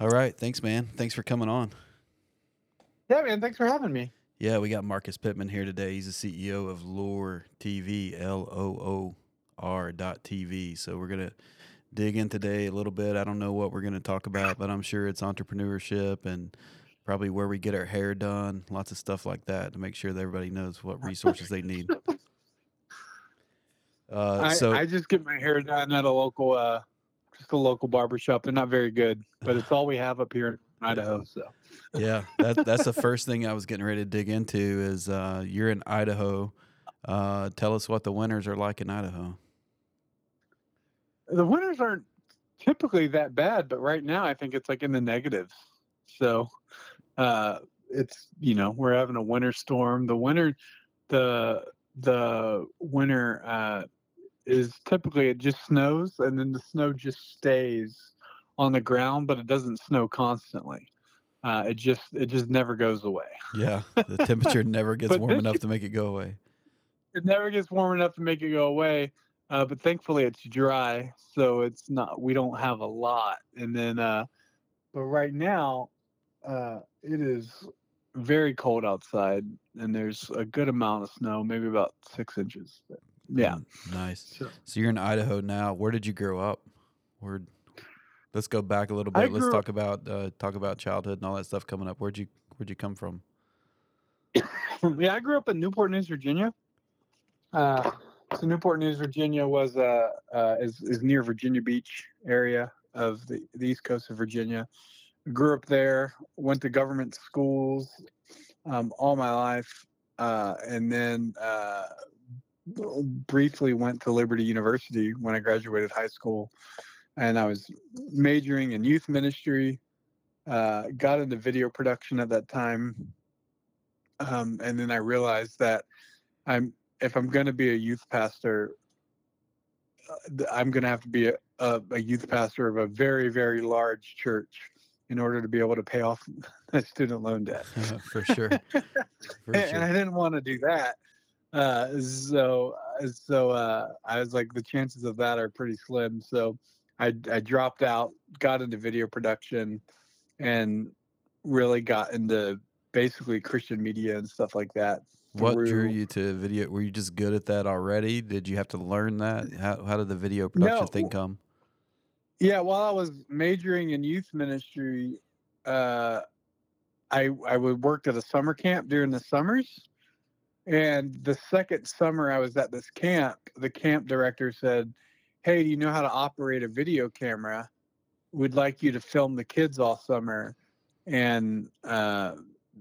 All right. Thanks, man. Thanks for coming on. Yeah, man. Thanks for having me. Yeah, we got Marcus Pittman here today. He's the CEO of Loor TV, L O O R dot TV. So we're gonna dig in today a little bit. I don't know what we're gonna talk about, but I'm sure it's entrepreneurship and probably where we get our hair done, lots of stuff like that to make sure that everybody knows what resources they need. Uh, I, I just get my hair done at a local, uh, a local barber shop. They're not very good, but it's all we have up here in Idaho. So yeah, that, that's the first thing I was getting ready to dig into is uh, you're in Idaho. Uh, tell us what the winters are like in Idaho. the winters aren't typically that bad, but right now I think it's like in the negatives. So uh, it's you know we're having a winter storm. The winter, the the winter uh, is typically it just snows and then the snow just stays on the ground, but it doesn't snow constantly. Uh, it just it just never goes away. Yeah, the temperature never gets warm enough to make it go away. It never gets warm enough to make it go away. Uh, but thankfully it's dry, so it's not. We don't have a lot. And then, uh, but right now, uh, it is very cold outside, and there's a good amount of snow, maybe about six inches. Yeah. Mm, nice. So, So you're in Idaho now. Where did you grow up? Where? Let's go back a little I bit. Let's talk about uh, talk about childhood and all that stuff coming up. Where'd you Where'd you come from? yeah, I grew up in Newport News, Virginia. Uh, so Newport News, Virginia was uh, uh, is is near Virginia Beach area of the, the east coast of Virginia. Grew up there, went to government schools um, all my life, uh, and then uh, briefly went to Liberty University when I graduated high school. And I was majoring in youth ministry. Uh, got into video production at that time, um, and then I realized that I'm if I'm going to be a youth pastor, uh, I'm going to have to be a, a, a youth pastor of a very very large church in order to be able to pay off my student loan debt. For sure. For and, and sure. I didn't want to do that. Uh, so uh, so uh, I was like, the chances of that are pretty slim. So I I dropped out, got into video production, and really got into basically Christian media and stuff like that. What drew you to video? Were you just good at that already? Did you have to learn that? How How did the video production No. thing come? Yeah, while I was majoring in youth ministry, uh, I I would worked at a summer camp during the summers, and the second summer I was at this camp, the camp director said, "Hey, do you know how to operate a video camera? We'd like you to film the kids all summer, and uh,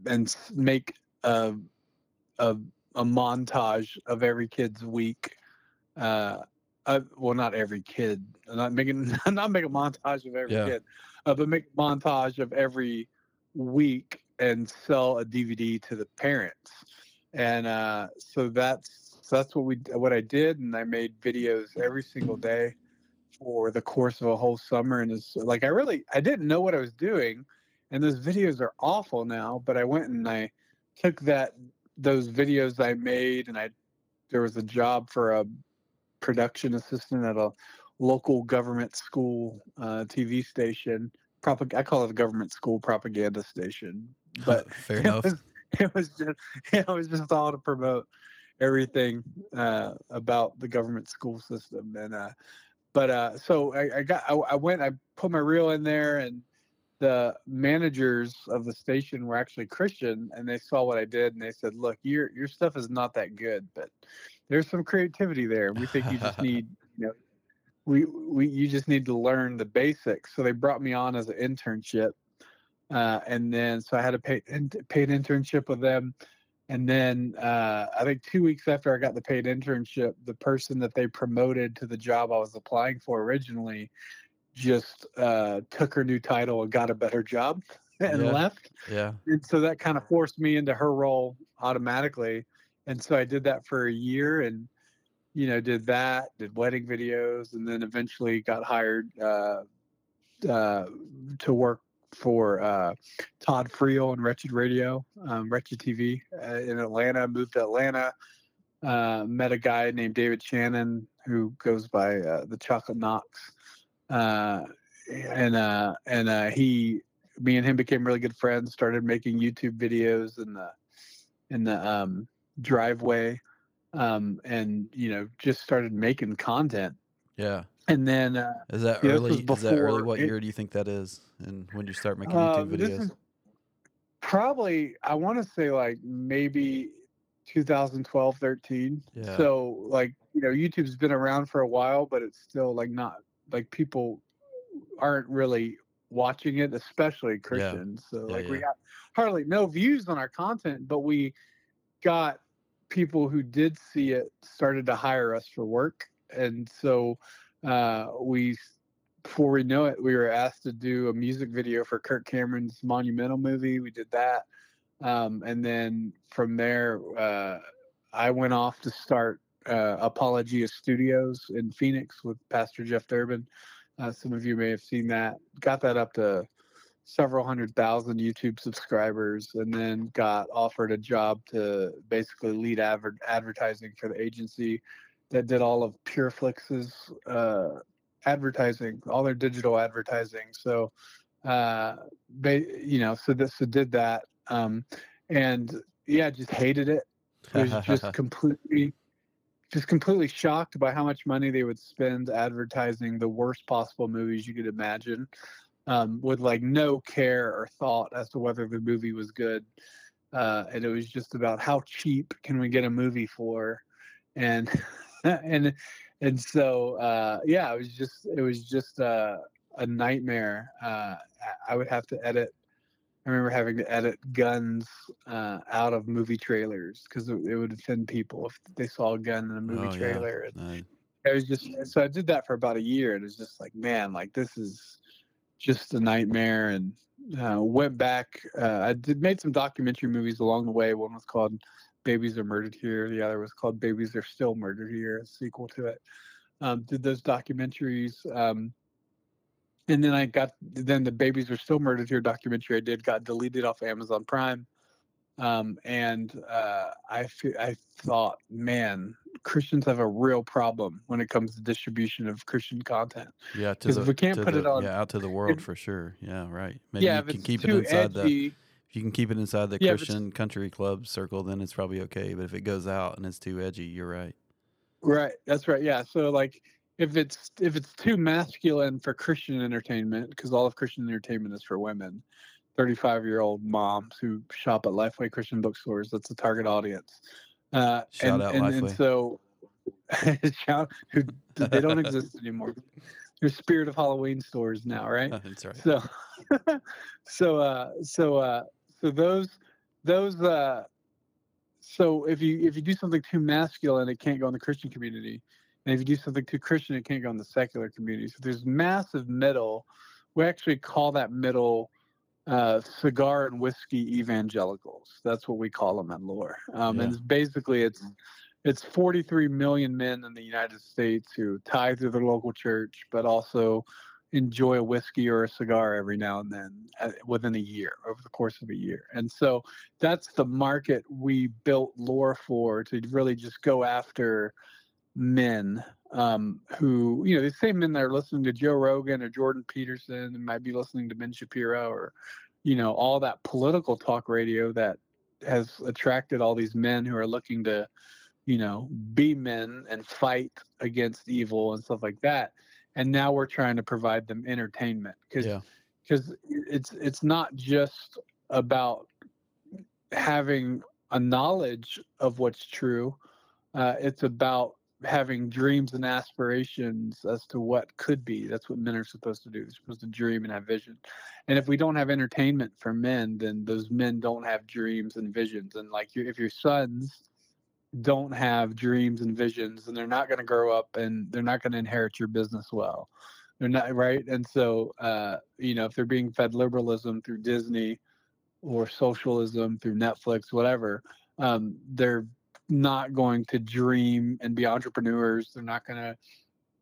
and make a a a montage of every kid's week." Uh, uh, well, not every kid. I'm not making not make a montage of every Yeah. kid, uh, but make a montage of every week and sell a DVD to the parents. And uh, so that's so that's what we what I did, and I made videos every single day for the course of a whole summer. And it's like I really I didn't know what I was doing, and those videos are awful now. But I went and I took that those videos I made, and I there was a job for a production assistant at a local government school uh, TV station. Propag- I call it a government school propaganda station, but Fair enough. it was just it was just all to promote everything uh, about the government school system and uh, but uh, so I, I got I, I went I put my reel in there and the managers of the station were actually Christian and they saw what I did and they said look your your stuff is not that good but there's some creativity there. We think you just need you know we we you just need to learn the basics. So they brought me on as an internship uh, and then so I had a paid in- paid internship with them. And then uh, I think two weeks after I got the paid internship, the person that they promoted to the job I was applying for originally just uh, took her new title and got a better job and Yeah. left. Yeah. And so that kind of forced me into her role automatically. And so I did that for a year and, you know, did that, did wedding videos, and then eventually got hired uh, uh, to work for uh, Todd Friel and Wretched Radio, um, Wretched TV uh, in Atlanta. Moved to Atlanta. Uh, met a guy named David Shannon who goes by uh, the Chocolate Knox, uh, and uh, and he me and him became really good friends. Started making YouTube videos in the in the um, driveway, um, and you know just started making content. Yeah. And then uh, Is that yeah, early? Is that early? What it- year do you think that is? And when you start making Uh, YouTube this videos? probably I want to say like maybe 2012, 13. Yeah. So like you know YouTube's been around for a while, but it's still like not like people aren't really watching it, especially Christians. So Yeah, like we yeah. got hardly no views on our content, but we got people who did see it started to hire us for work, and so uh, we before we know it, we were asked to do a music video for Kirk Cameron's monumental movie. We did that. Um, and then from there, uh, I went off to start uh, Apologia Studios in Phoenix with Pastor Jeff Durbin. Uh, some of you may have seen that. Got that up to several hundred thousand YouTube subscribers, and then got offered a job to basically lead adver- advertising for the agency that did all of PureFlix's uh, advertising, all their digital advertising. So, uh, ba- you know, so this so did that, um, and yeah, just hated it. Was just completely, just completely shocked by how much money they would spend advertising the worst possible movies you could imagine, um, with like no care or thought as to whether the movie was good. Uh, and it was just about how cheap can we get a movie for, and and and so uh, yeah, it was just it was just uh, a nightmare. Uh, I- would have to edit. I remember having to edit guns uh, out of movie trailers because it, it would offend people if they saw a gun in a movie Oh, yeah. trailer. And Uh, it was just so I did that for about a year, and it was just like, man, like this is just a nightmare. And uh, went back. Uh, I did made some documentary movies along the way. One was called "Babies Are Murdered Here." The other was called "Babies Are Still Murdered Here," a sequel to it. Um, did those documentaries. Um, and then I got then the babies are still murdered here documentary I did got deleted off Amazon Prime, um, and uh, I I thought man Christians have a real problem when it comes to distribution of Christian content. yeah. To 'Cause the if we can't put the, it on- yeah out to the world if- for sure. Yeah. Right. Maybe yeah, you if can it's keep it inside the. If you can keep it inside the Yeah, Christian country club circle, then it's probably okay. But if it goes out and it's too edgy, you're right. Right, that's right. Yeah, so like if it's if it's too masculine for Christian entertainment, because all of Christian entertainment is for women, thirty-five-year-old moms who shop at Lifeway Christian bookstores. That's the target audience. Uh, Shout and, out and, Lifeway. and so shout who they don't exist anymore. They're Spirit of Halloween stores now, right? That's right. so so uh so uh so those those uh so if you if you do something too masculine it can't go in the christian community. And if you do something too christian it can't go in the secular community. So there's massive middle. We actually call that middle uh, cigar and whiskey evangelicals. That's what we call them in Loor um, Yeah. and basically it's it's 43 million men in the united states who tithe to their local church but also enjoy a whiskey or a cigar every now and then uh, within a year over the course of a year. And so that's the market we built Loor for to really just go after men um, who you know the same men that are listening to joe rogan or jordan peterson and might be listening to ben shapiro or you know all that political talk radio that has attracted all these men who are looking to you know be men and fight against evil and stuff like that and now we're trying to provide them entertainment because Yeah. because it's it's not just about having a knowledge of what's true uh, it's about having dreams and aspirations as to what could be. That's what men are supposed to do. They're supposed to dream and have vision. And if we don't have entertainment for men then those men don't have dreams and visions. And like your, if your sons don't have dreams and visions and they're not going to grow up and they're not going to inherit your business well. They're not right? And so uh, you know if they're being fed liberalism through disney or socialism through netflix whatever um, they're not going to dream and be entrepreneurs. They're not going to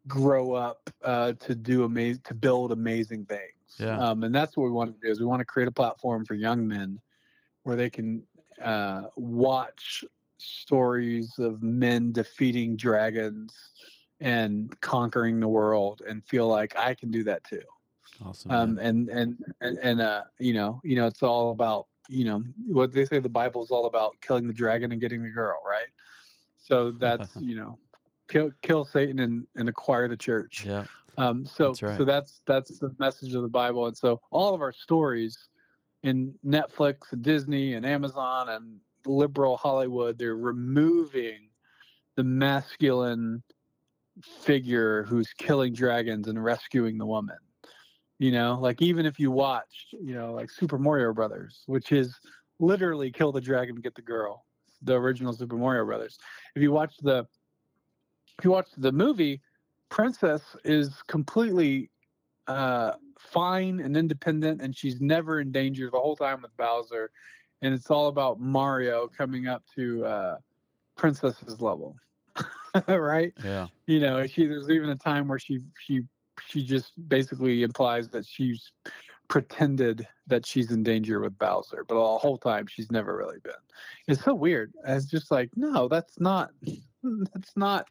grow up uh, to do amazing to build amazing things. Yeah. um, and that's what we want to do is we want to create a platform for young men where they can uh, watch stories of men defeating dragons and conquering the world and feel like I can do that too. Awesome. um, and and and and uh, you know, you know, it's all about you know what they say. The Bible is all about killing the dragon and getting the girl, right? So that's you know, kill kill Satan and and acquire the church. yeah. Um, so That's right. so that's that's the message of the Bible, and so all of our stories in Netflix and Disney and Amazon and liberal Hollywood, they're removing the masculine figure who's killing dragons and rescuing the woman. You know, like even if you watched, you know, like Super Mario Brothers, which is literally kill the dragon, get the girl, the original Super Mario Brothers. If you watch the, if you watch the movie, Princess is completely uh, fine and independent, and she's never in danger the whole time with Bowser, and it's all about Mario coming up to uh, Princess's level, right? Yeah. you know she there's even a time where she she she just basically implies that she's pretended that she's in danger with Bowser, but the whole time she's never really been. It's so weird. It's just like, no, that's not that's not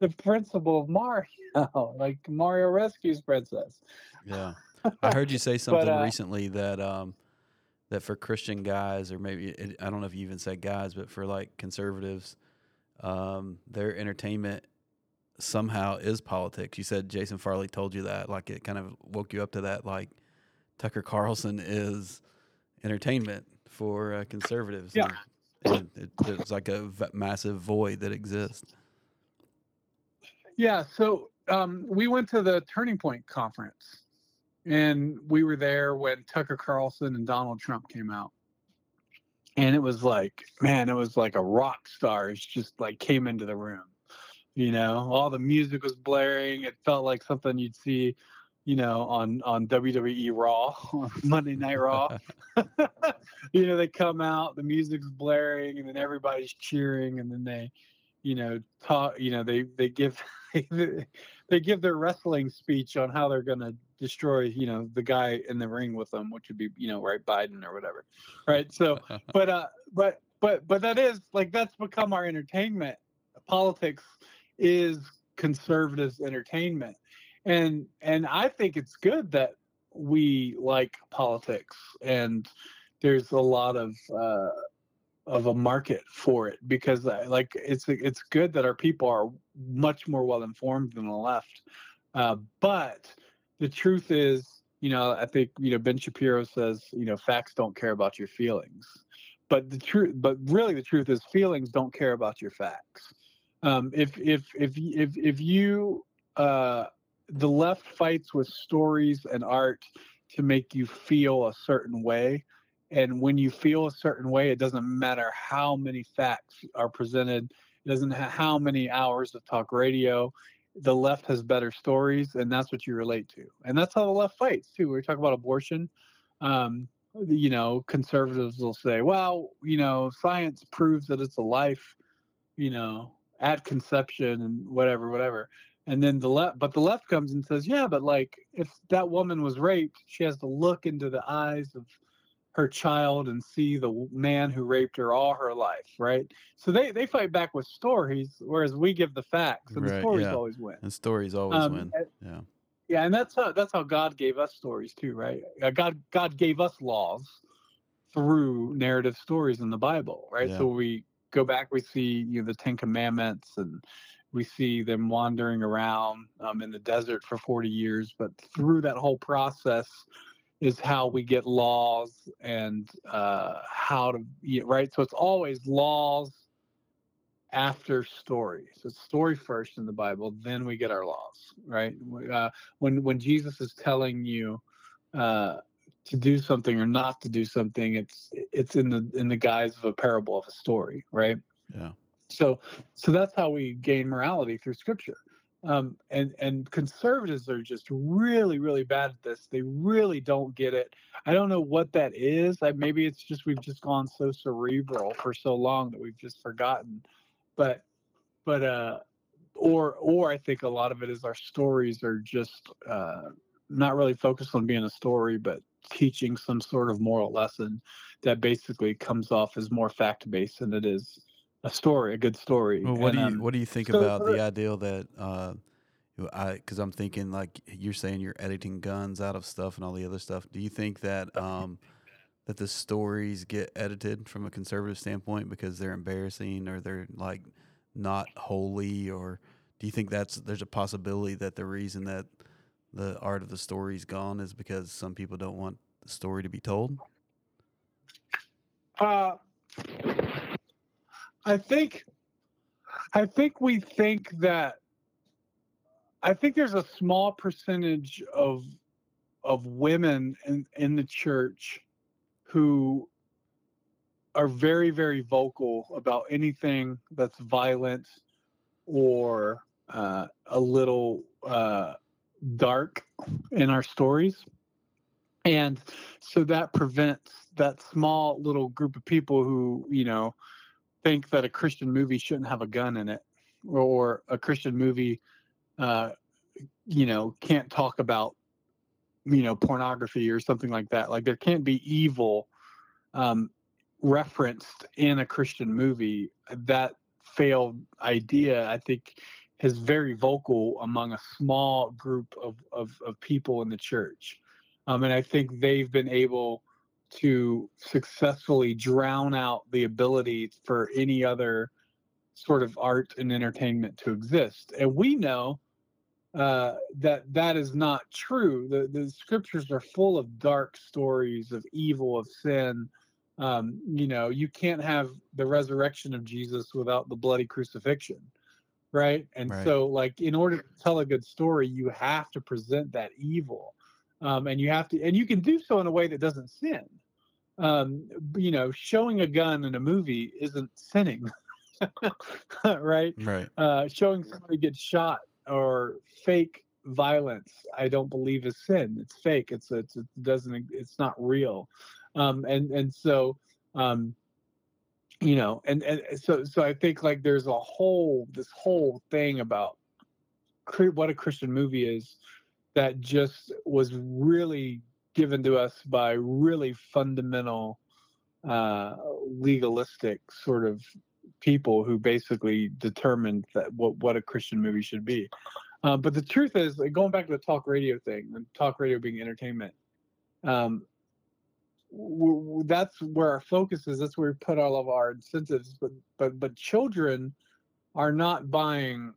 the principle of Mario. Like Mario rescues princess. Yeah. I heard you say something uh, recently that um that for Christian guys or maybe it, I don't know if you even said guys, but for like conservatives, um, their entertainment somehow is politics. You said Jason Farley told you that, like it kind of woke you up to that. Like Tucker Carlson is entertainment for uh, conservatives. Yeah. and, and it, there's like a v- massive void that exists. Yeah, so um, we went to the Turning Point conference, and we were there when Tucker Carlson and Donald Trump came out, and it was like, man, it was like a rock stars just like came into the room. You know, all the music was blaring. It felt like something you'd see, you know, on on WWE Raw, on Monday Night Raw. you know, they come out, the music's blaring, and then everybody's cheering, and then they, you know, talk. You know, they they give they give their wrestling speech on how they're going to destroy, you know, the guy in the ring with them, which would be, you know, right Biden or whatever, right? So, but uh, but but but that is like that's become our entertainment. Politics is conservatives' entertainment, and and I think it's good that we like politics and there's a lot of uh, of a market for it because uh, like it's it's good that our people are much more well informed than the left uh, but the truth is you know i think you know ben shapiro says you know facts don't care about your feelings but the truth but really the truth is feelings don't care about your facts. Um, if if if if if you uh, the left fights with stories and art to make you feel a certain way and when you feel a certain way it doesn't matter how many facts are presented it doesn't have how many hours of talk radio the left has better stories and that's what you relate to. And that's how the left fights too. We talk about abortion um, you know conservatives will say well you know science proves that it's a life you know at conception and whatever whatever. And then the left but the left comes and says yeah but like if that woman was raped she has to look into the eyes of her child and see the man who raped her all her life right so they they fight back with stories whereas we give the facts and the stories yeah. always win And stories always Um, win. and- Yeah. yeah and that's how that's how god gave us stories too right Uh, god god gave us laws through narrative stories in the bible right Yeah. so we go back we see you know the ten commandments and we see them wandering around um, in the desert for 40 years but through that whole process is how we get laws and uh, how to right? So it's always laws after story so it's story first in the bible then we get our laws right? Uh, when when jesus is telling you uh, to do something or not to do something it's it's in the in the guise of a parable of a story right? Yeah. so so that's how we gain morality through scripture um, and and conservatives are just really really bad at this. They really don't get it. I don't know what that is. I, maybe it's just we've just gone so cerebral for so long that we've just forgotten. But but uh or or i think a lot of it is our stories are just uh not really focused on being a story but teaching some sort of moral lesson that basically comes off as more fact based than it is a story a good story Well, what And, do you um, what do you think so- about so- the idea that uh, I because I'm thinking like you're saying you're editing guns out of stuff and all the other stuff. Do you think that um, that the stories get edited from a conservative standpoint because they're embarrassing or they're like not holy or do you think that's there's a possibility that the reason that the art of the story is gone is because some people don't want the story to be told? Uh, I think, I think we think that. I think there's a small percentage of of women in in the church who are very very vocal about anything that's violent or uh, a little uh, dark in our stories and so that prevents that small little group of people who you know think that a christian movie shouldn't have a gun in it or a christian movie uh, you know can't talk about you know pornography or something like that. Like there can't be evil um, referenced in a christian movie. That failed idea i think is very vocal among a small group of, of, of people in the church. Um, and I think they've been able to successfully drown out the ability for any other sort of art and entertainment to exist. And we know uh, that that is not true. The, the scriptures are full of dark stories of evil, of sin. Um, you know, you can't have the resurrection of Jesus without the bloody crucifixion, right? And Right. so, like, in order to tell a good story, you have to present that evil um, and you have to and you can do so in a way that doesn't sin. Um, you know showing a gun in a movie isn't sinning right? Right. uh, showing somebody get shot or fake violence i don't believe is sin. It's fake. It's it's it doesn't it's not real. Um, and and so um, you know and and so so i think like there's a whole this whole thing about cre- what a christian movie is that just was really given to us by really fundamental uh, legalistic sort of people who basically determined that what, what a Christian movie should be. Uh, but the truth is, like, going back to the talk radio thing, and talk radio being entertainment, um, w- w- that's where our focus is. That's where we put all of our incentives. But but but children are not buying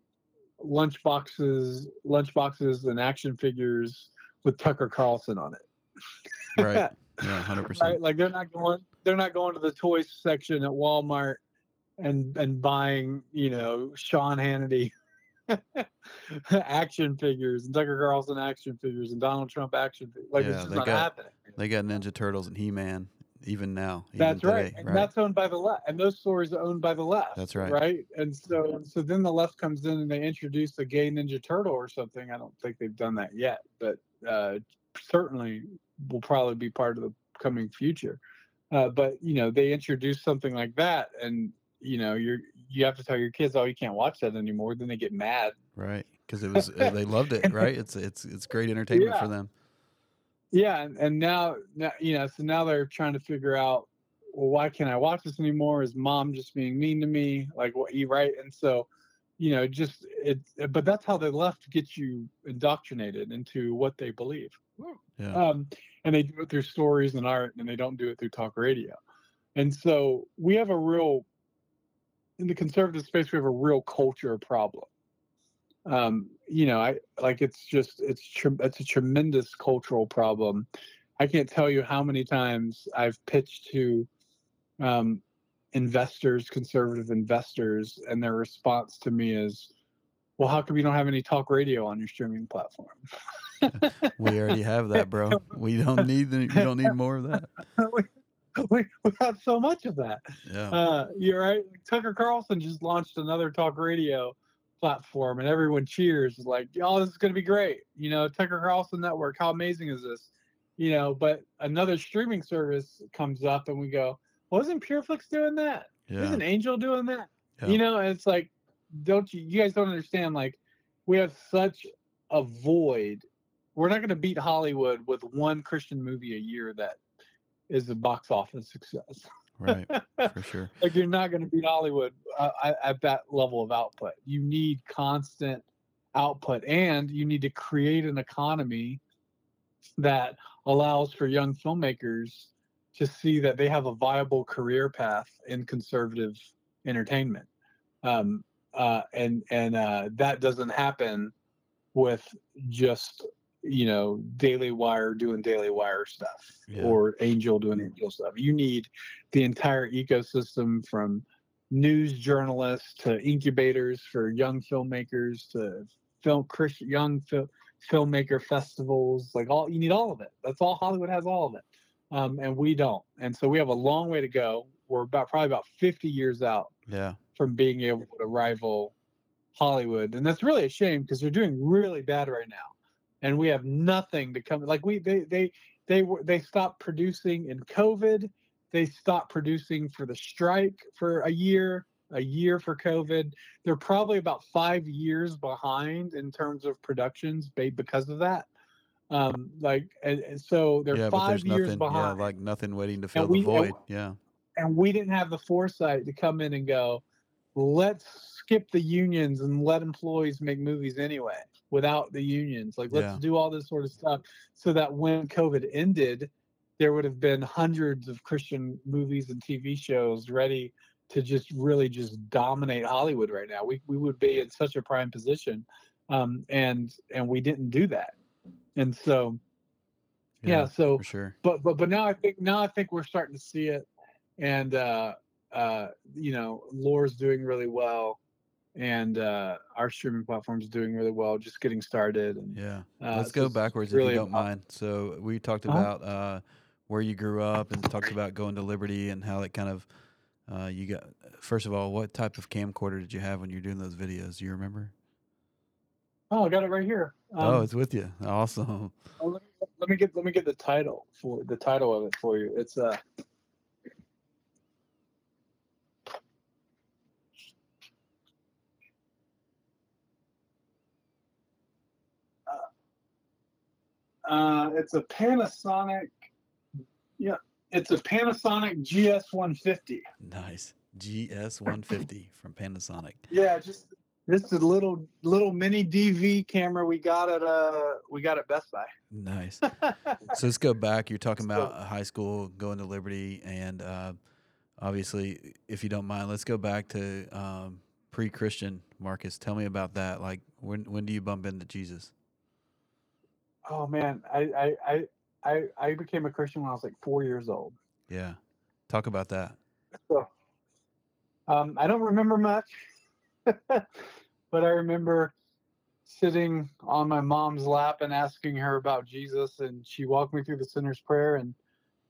lunch boxes, lunch boxes, and action figures with Tucker Carlson on it. Right. Yeah. Hundred percent. right? Like they're not going they're not going to the toys section at Walmart and and buying, you know, Sean Hannity action figures and Tucker Carlson action figures and Donald Trump action figures. Like Yeah, it's just not got- happening. They got Ninja Turtles and He Man even now. Even That's right. today, And that's owned by the left. And those stories are owned by the left. That's right. Right. And so so then the left comes in and they introduce a gay ninja turtle or something. I don't think they've done that yet, but uh, certainly will probably be part of the coming future. Uh, but you know, they introduce something like that and you know, you're you have to tell your kids, oh, you can't watch that anymore. Then they get mad. right. Because it was uh, they loved it. Right. It's it's it's great entertainment Yeah. for them. Yeah, and, and now, now, you know, so now they're trying to figure out, well, why can't I watch this anymore? Is mom just being mean to me? Like what you right? And so, you know, just it. But that's how the left gets you indoctrinated into what they believe. Yeah. Um, and they do it through stories and art, and they don't do it through talk radio. And so we have a real, in the conservative space, we have a real culture problem. Um, you know, I like it's just it's it's a tremendous cultural problem. I can't tell you how many times I've pitched to um, investors, conservative investors, and their response to me is, "Well, how come you don't have any talk radio on your streaming platform?" we already have that, bro. We don't need the, we don't need more of that. we, we, we have so much of that. Yeah. Uh, you're right. Tucker Carlson just launched another talk radio platform, and everyone cheers like, "Oh, this is going to be great!" You know, Tucker Carlson Network. How amazing is this? You know, but another streaming service comes up, and we go, "Well, isn't PureFlix doing that? Yeah. Isn't Angel doing that?" Yeah. You know, and it's like, don't you? You guys don't understand. Like, we have such a void. We're not going to beat Hollywood with one Christian movie a year that is a box office success. Right. For sure. like you're not going to beat Hollywood uh, at- at that level of output. You need constant output, and you need to create an economy that allows for young filmmakers to see that they have a viable career path in conservative entertainment. Um, uh, and and uh, that doesn't happen with just you know Daily Wire doing Daily Wire stuff Yeah. or Angel doing Angel stuff. You need the entire ecosystem from news journalists to incubators for young filmmakers to film Christian young fil- filmmaker festivals. Like all you need all of it. That's all Hollywood has all of it, um, and we don't. And so we have a long way to go. We're about probably about 50 years out Yeah. from being able to rival Hollywood, and that's really a shame because they're doing really bad right now, and we have nothing to come. Like we they they they were they stopped producing in COVID. They stopped producing for the strike for a year, a year for COVID. They're probably about five years behind in terms of productions because of that. Um, like and, and so they're yeah, but five there's years nothing. behind Yeah, like nothing waiting to fill we- the and- void. Yeah. and we didn't have the foresight to come in and go, let's skip the unions and let employees make movies anyway without the unions. Like, let's Yeah. do all this sort of stuff so that when COVID ended, there would have been hundreds of Christian movies and TV shows ready to just really just dominate Hollywood right now. We we would be in such a prime position, um, and and we didn't do that, and so yeah, so for sure. but but but now I think now I think we're starting to see it, and uh, uh, you know, Loor's doing really well, and uh, our streaming platform is doing really well, just getting started. And Yeah. uh, Let's so go backwards really if you don't about- mind. So we talked Uh-huh. about uh, where you grew up and talked about going to Liberty and how it kind of uh, you got. First of all, what type of camcorder did you have when you were doing those videos? Do you remember? Oh, I got it right here. oh, Um, it's with you. Awesome. oh, let, me, let me get let me get the title for the title of it for you. It's uh. Uh, it's a Panasonic. Yeah, it's a Panasonic GS150. Nice. GS 150 from Panasonic. Yeah, just this is a little little mini DV camera we got at uh we got at Best Buy. Nice. So let's go back. You're talking about high school, going to Liberty, and uh, obviously, if you don't mind, let's go back to um, pre-Christian. Marcus, tell me about that. Like, when when do you bump into Jesus? Oh man, I, I I I became a Christian when I was like four years old. Yeah, talk about that. So um, I don't remember much, but I remember sitting on my mom's lap and asking her about Jesus, and she walked me through the sinner's prayer. And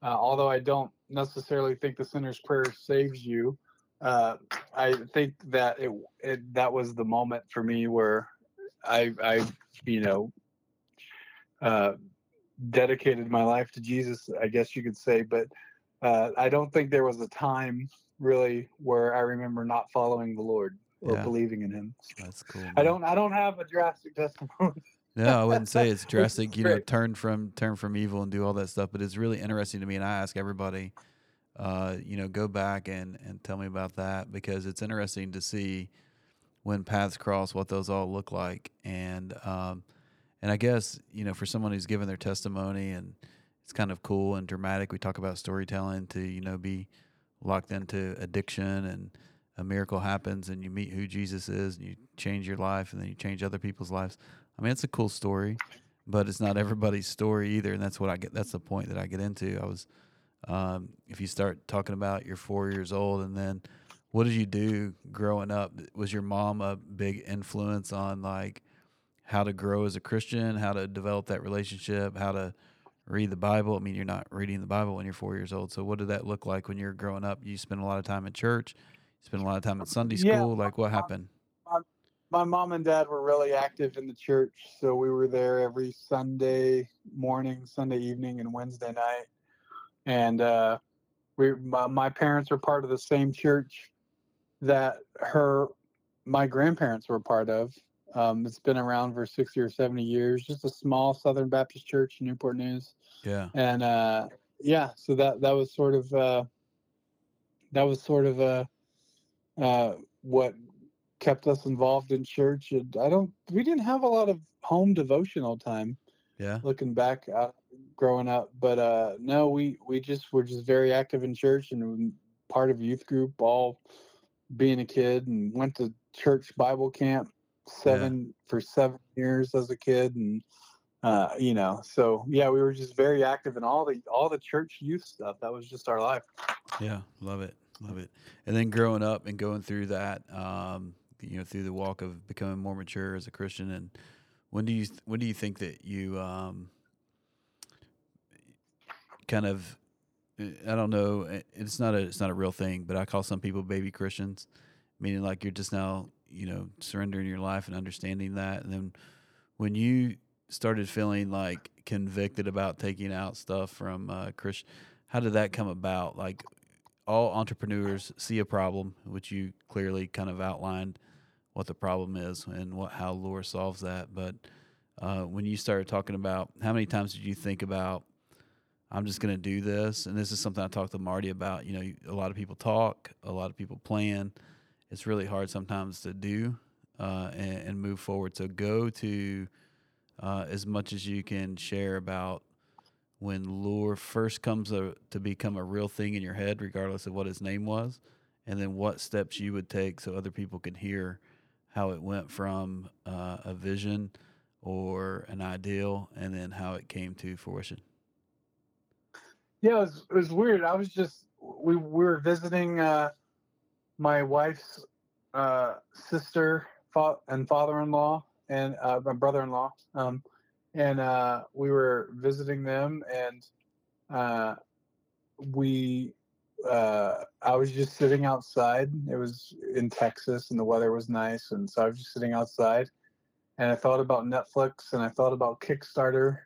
uh, although I don't necessarily think the sinner's prayer saves you, uh, I think that it, it that was the moment for me where I I you know uh, dedicated my life to Jesus. I guess you could say, but uh, I don't think there was a time really where I remember not following the Lord or Yeah. believing in Him. That's cool. I don't. I don't have a drastic testimony. No, I wouldn't say it's drastic. You know, turn from turn from evil and do all that stuff. But it's really interesting to me, and I ask everybody, uh, you know, go back and and tell me about that because it's interesting to see when paths cross what those all look like, and um, and I guess you know for someone who's given their testimony and it's kind of cool and dramatic. We talk about storytelling to you know be locked into addiction and a miracle happens and you meet who Jesus is and you change your life and then you change other people's lives. I mean, it's a cool story, but it's not everybody's story either, and that's what I get. That's the point that I get into. I was, um, if you start talking about you're four years old, and then what did you do growing up? Was your mom a big influence on like how to grow as a Christian, how to develop that relationship, how to read the Bible? I mean, you're not reading the Bible when you're four years old. So, what did that look like when you're growing up? You spend a lot of time in church. You spend a lot of time at Sunday Yeah. school. Like, what happened? my mom and dad were really active in the church, so we were there every Sunday morning, Sunday evening, and Wednesday night. And uh, we, my, my parents were part of the same church that her, my grandparents were part of. Um, it's been around for sixty or seventy years. Just a small Southern Baptist church in Newport News. Yeah. and uh, yeah, so that that was sort of uh, that was sort of uh, uh, what kept us involved in church. And I don't, we didn't have a lot of home devotional time. Yeah. Looking back, uh, growing up, but uh, no, we we just were just very active in church and part of youth group. All being a kid and went to church Bible camp seven yeah. for seven years as a kid and uh, you know so yeah we were just very active in all the all the church youth stuff. That was just our life. Yeah love it love it. And then growing up and going through that um, you know through the walk of becoming more mature as a christian and when do you when do you think that you um, kind of I don't know it's not a it's not a real thing but I call some people baby Christians meaning like you're just now you know surrendering your life and understanding that. And then when you started feeling like convicted about taking out stuff from uh, Chris how did that come about? Like all entrepreneurs see a problem which you clearly kind of outlined what the problem is and what how Loor solves that. But uh, when you started talking about how many times did you think about I'm just going to do this? And this is something I talked to Marty about. You know a lot of people talk a lot of people plan it's really hard sometimes to do uh, and, and, move forward. So go to uh, as much as you can share about when Loor first comes a, to become a real thing in your head, regardless of what his name was, and then what steps you would take so other people can hear how it went from uh, a vision or an ideal, and then how it came to fruition. Yeah, it was, it was weird. I was just we, we were visiting uh, my wife's uh, sister fa- and father-in-law and uh, my brother-in-law, um, and uh, we were visiting them, and uh, we. Uh, I was just sitting outside. It was in Texas, and the weather was nice, and so I was just sitting outside, and I thought about Netflix, and I thought about Kickstarter,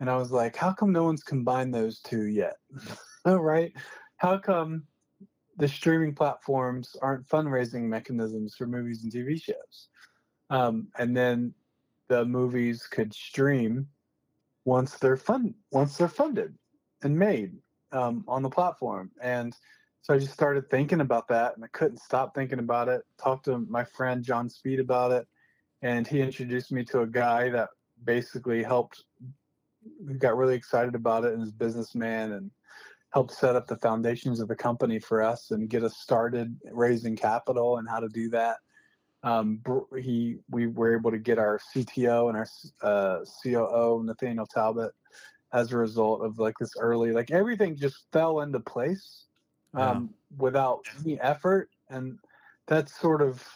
and I was like, "How come no one's combined those two yet?" right? How come the streaming platforms aren't fundraising mechanisms for movies and TV shows. Um, and then the movies could stream once they're fun once they're funded and made um, on the platform. And so I just started thinking about that, and I couldn't stop thinking about it. Talked to my friend John Speed about it, and he introduced me to a guy that basically helped. Got really excited about it, and his businessman, and helped set up the foundations of the company for us and get us started raising capital and how to do that. Um, he, we were able to get our CTO and our uh, COO Nathaniel Talbot as a result of like this early, like everything just fell into place um, yeah. without any effort, and that's sort of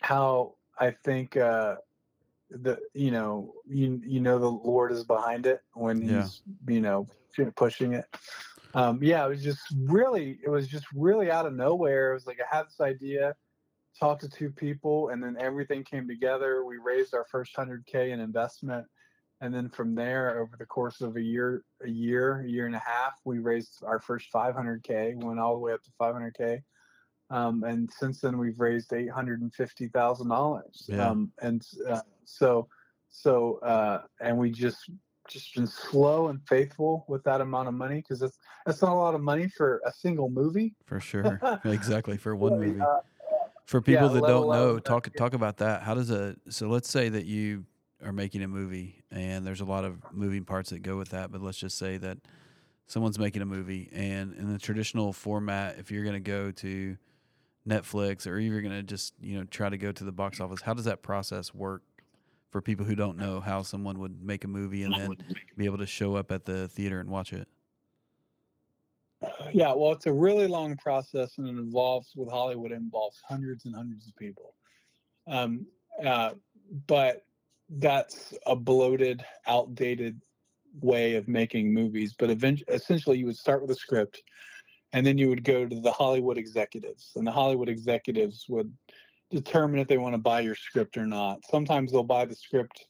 how I think uh, the you know you you know the Lord is behind it when he's yeah. you know pushing it. Um, yeah, it was just really, it was just really out of nowhere. It was like I had this idea, talked to two people, and then everything came together. We raised our first hundred k in investment, and then from there, over the course of a year, a year, a year and a half, we raised our first 500k. Went all the way up to 500k. Um, and since then we've raised eight hundred and fifty thousand yeah. dollars. Um, and uh, so, so, uh, and we just just been slow and faithful with that amount of money because that's that's not a lot of money for a single movie. For sure, exactly for one movie. Uh, for people yeah, that don't know, talk that, talk about that. How does a so let's say that you are making a movie and there's a lot of moving parts that go with that, but let's just say that someone's making a movie and in the traditional format, if you're going to go to Netflix or you're going to just you know try to go to the box office, how does that process work for people who don't know how someone would make a movie and then be able to show up at the theater and watch it? Yeah, well, it's a really long process and it involves, with Hollywood, it involves hundreds and hundreds of people. Um, uh, but that's a bloated, outdated way of making movies. But eventually, essentially, you would start with a script and then you would go to the Hollywood executives, and the Hollywood executives would determine if they want to buy your script or not. Sometimes they'll buy the script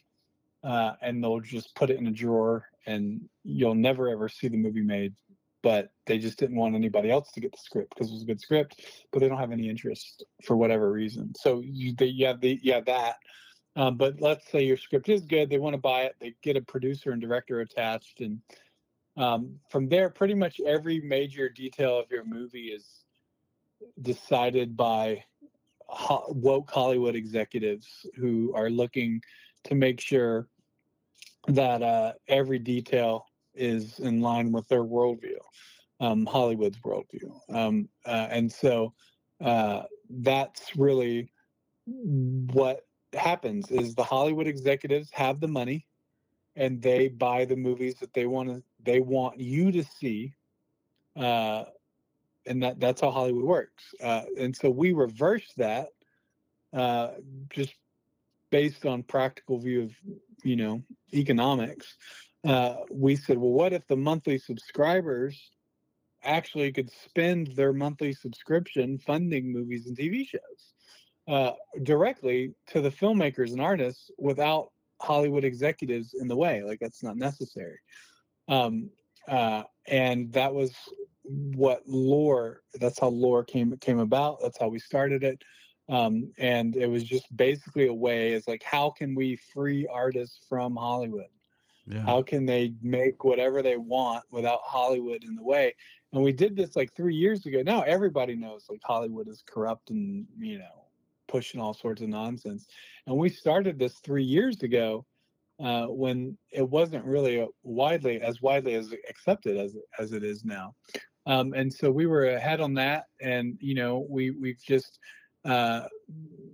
uh, and they'll just put it in a drawer and you'll never ever see the movie made. But they just didn't want anybody else to get the script because it was a good script, but they don't have any interest for whatever reason. So you, they, you have the, you have that. Um, but let's say your script is good, they want to buy it, they get a producer and director attached, and um, from there, pretty much every major detail of your movie is decided by ho- woke Hollywood executives who are looking to make sure that uh, every detail is in line with their worldview, um, Hollywood's worldview. Um, uh, and so uh, that's really what happens is the Hollywood executives have the money and they buy the movies that they want to they want you to see uh, and that that's how Hollywood works. Uh, and so we reversed that uh, just based on practical view of you know economics. Uh, we said, well, what if the monthly subscribers actually could spend their monthly subscription funding movies and TV shows uh, directly to the filmmakers and artists without Hollywood executives in the way? Like that's not necessary. Um, uh, and that was what Loor that's how Loor came came about that's how we started it um, and it was just basically a way is like how can we free artists from hollywood? Yeah. how can they make whatever they want without hollywood in the way? And we did this like three years ago. Now everybody knows like hollywood is corrupt and you know pushing all sorts of nonsense. And we started this three years ago uh, when it wasn't really widely as widely as accepted as as it is now um, and so we were ahead on that and you know we we've just uh,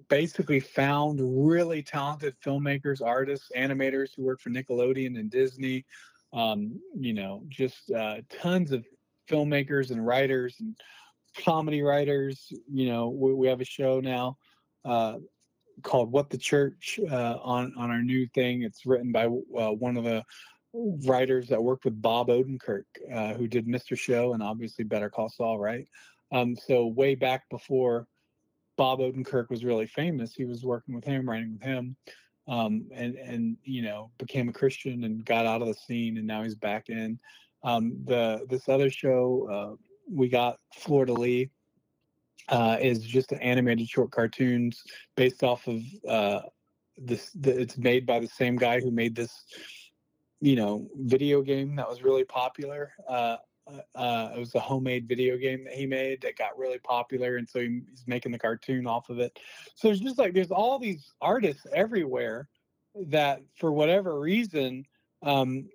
basically found really talented filmmakers artists animators who work for nickelodeon and disney um, you know just uh, tons of filmmakers and writers and comedy writers. You know we, we have a show now uh, called what the church uh, on on our new thing. It's written by uh, one of the writers that worked with Bob Odenkirk, uh, who did Mr. Show and obviously Better Call Saul, right? Um, so way back before Bob Odenkirk was really famous, he was working with him, writing with him, um, and and you know became a Christian and got out of the scene, and now he's back in. Um, the this other show uh, we got Florida Lee uh, is just an animated short cartoons based off of uh, this. The, it's made by the same guy who made this you know video game that was really popular. Uh, uh, it was a homemade video game that he made that got really popular and so he, he's making the cartoon off of it. So it's just like there's all these artists everywhere that for whatever reason um,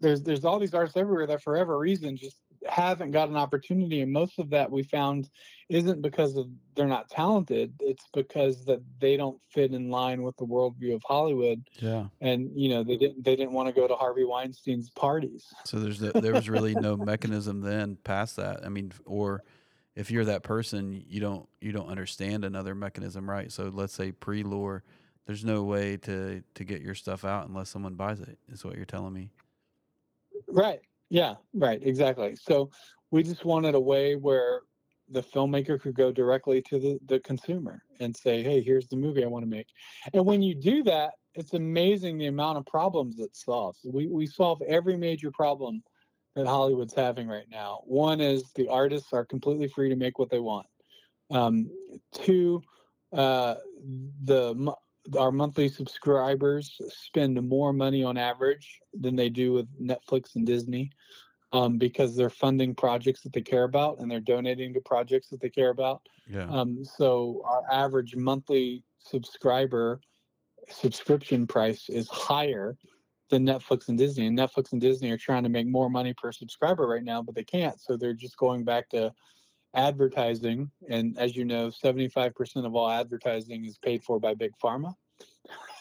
there's there's all these artists everywhere that for whatever reason just haven't got an opportunity and most of that we found isn't because of they're not talented it's because that they don't fit in line with the worldview of hollywood Yeah. and you know they didn't they didn't want to go to harvey weinstein's parties So there's the, there was really no mechanism then past that. I mean, or if you're that person, you don't you don't understand another mechanism, right? So let's say pre-Loor, there's no way to to get your stuff out unless someone buys it. Is what you're telling me. right yeah right exactly. So we just wanted a way where the filmmaker could go directly to the, the consumer and say hey here's the movie i want to make. And when you do that it's amazing the amount of problems it solves. We, we solve every major problem that hollywood's having right now. One is the artists are completely free to make what they want. Um, two uh, the our monthly subscribers spend more money on average than they do with netflix and disney um, because they're funding projects that they care about and they're donating to projects that they care about Yeah. um, so our average monthly subscriber subscription price is higher than Netflix and Disney. And Netflix and Disney are trying to make more money per subscriber right now, but they can't. So they're just going back to advertising. And as you know, 75% of all advertising is paid for by big pharma.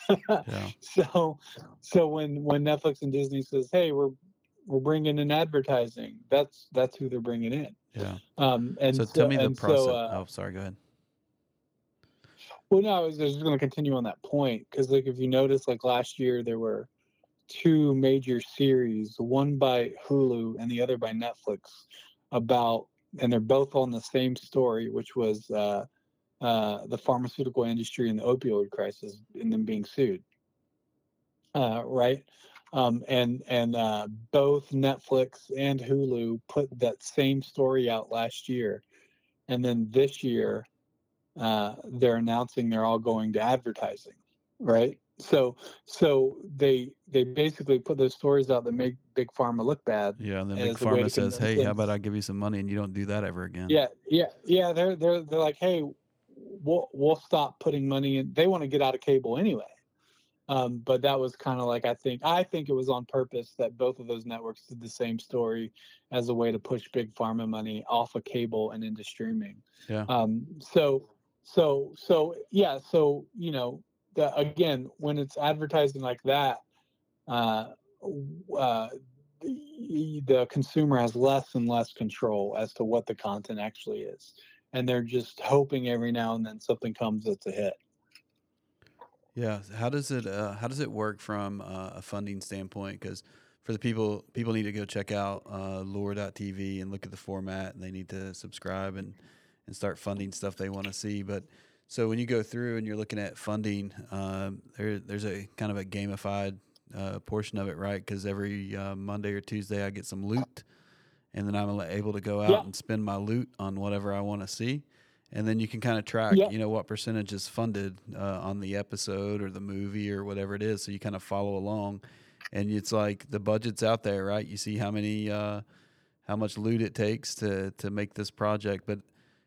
yeah. So, so when when Netflix and Disney says, "Hey, we're we're bringing in advertising," that's that's who they're bringing in. Yeah. Um, and so tell me the process. So, uh, oh, sorry. Go ahead. Well, no, I was, I was just going to continue on that point because, like, if you notice, like last year there were two major series, one by Hulu and the other by Netflix, about, and they're both on the same story, which was uh, uh, the pharmaceutical industry and the opioid crisis, and them being sued. Uh, right, um, and and uh, both Netflix and Hulu put that same story out last year, and then this year uh, they're announcing they're all going to advertising, right? So so they they basically put those stories out that make big pharma look bad. Yeah. And then Big Pharma says, "Hey, how about I give you some money and you don't do that ever again?" Yeah, yeah, yeah. They're they're they're like, hey, we'll we'll stop putting money in. They want to get out of cable anyway. Um, but that was kind of like I think I think it was on purpose that both of those networks did the same story as a way to push big pharma money off of cable and into streaming. Yeah. Um, so so so yeah. So you know, the, again, when it's advertising like that, uh, uh, the, the consumer has less and less control as to what the content actually is, and they're just hoping every now and then something comes that's a hit. Yeah. How does it uh, How does it work from uh, a funding standpoint? Because for the people, people need to go check out uh, Loor.tv and look at the format, and they need to subscribe and and start funding stuff they want to see. But so when you go through and you're looking at funding, um, there there's a kind of a gamified uh, portion of it, right? Because every uh, Monday or Tuesday I get some loot, and then I'm able to go out Yeah. and spend my loot on whatever I want to see. And then you can kind of track, Yeah. you know, what percentage is funded uh, on the episode or the movie or whatever it is. So you kind of follow along, and it's like the budget's out there, right? You see how many, uh, how much loot it takes to to make this project. But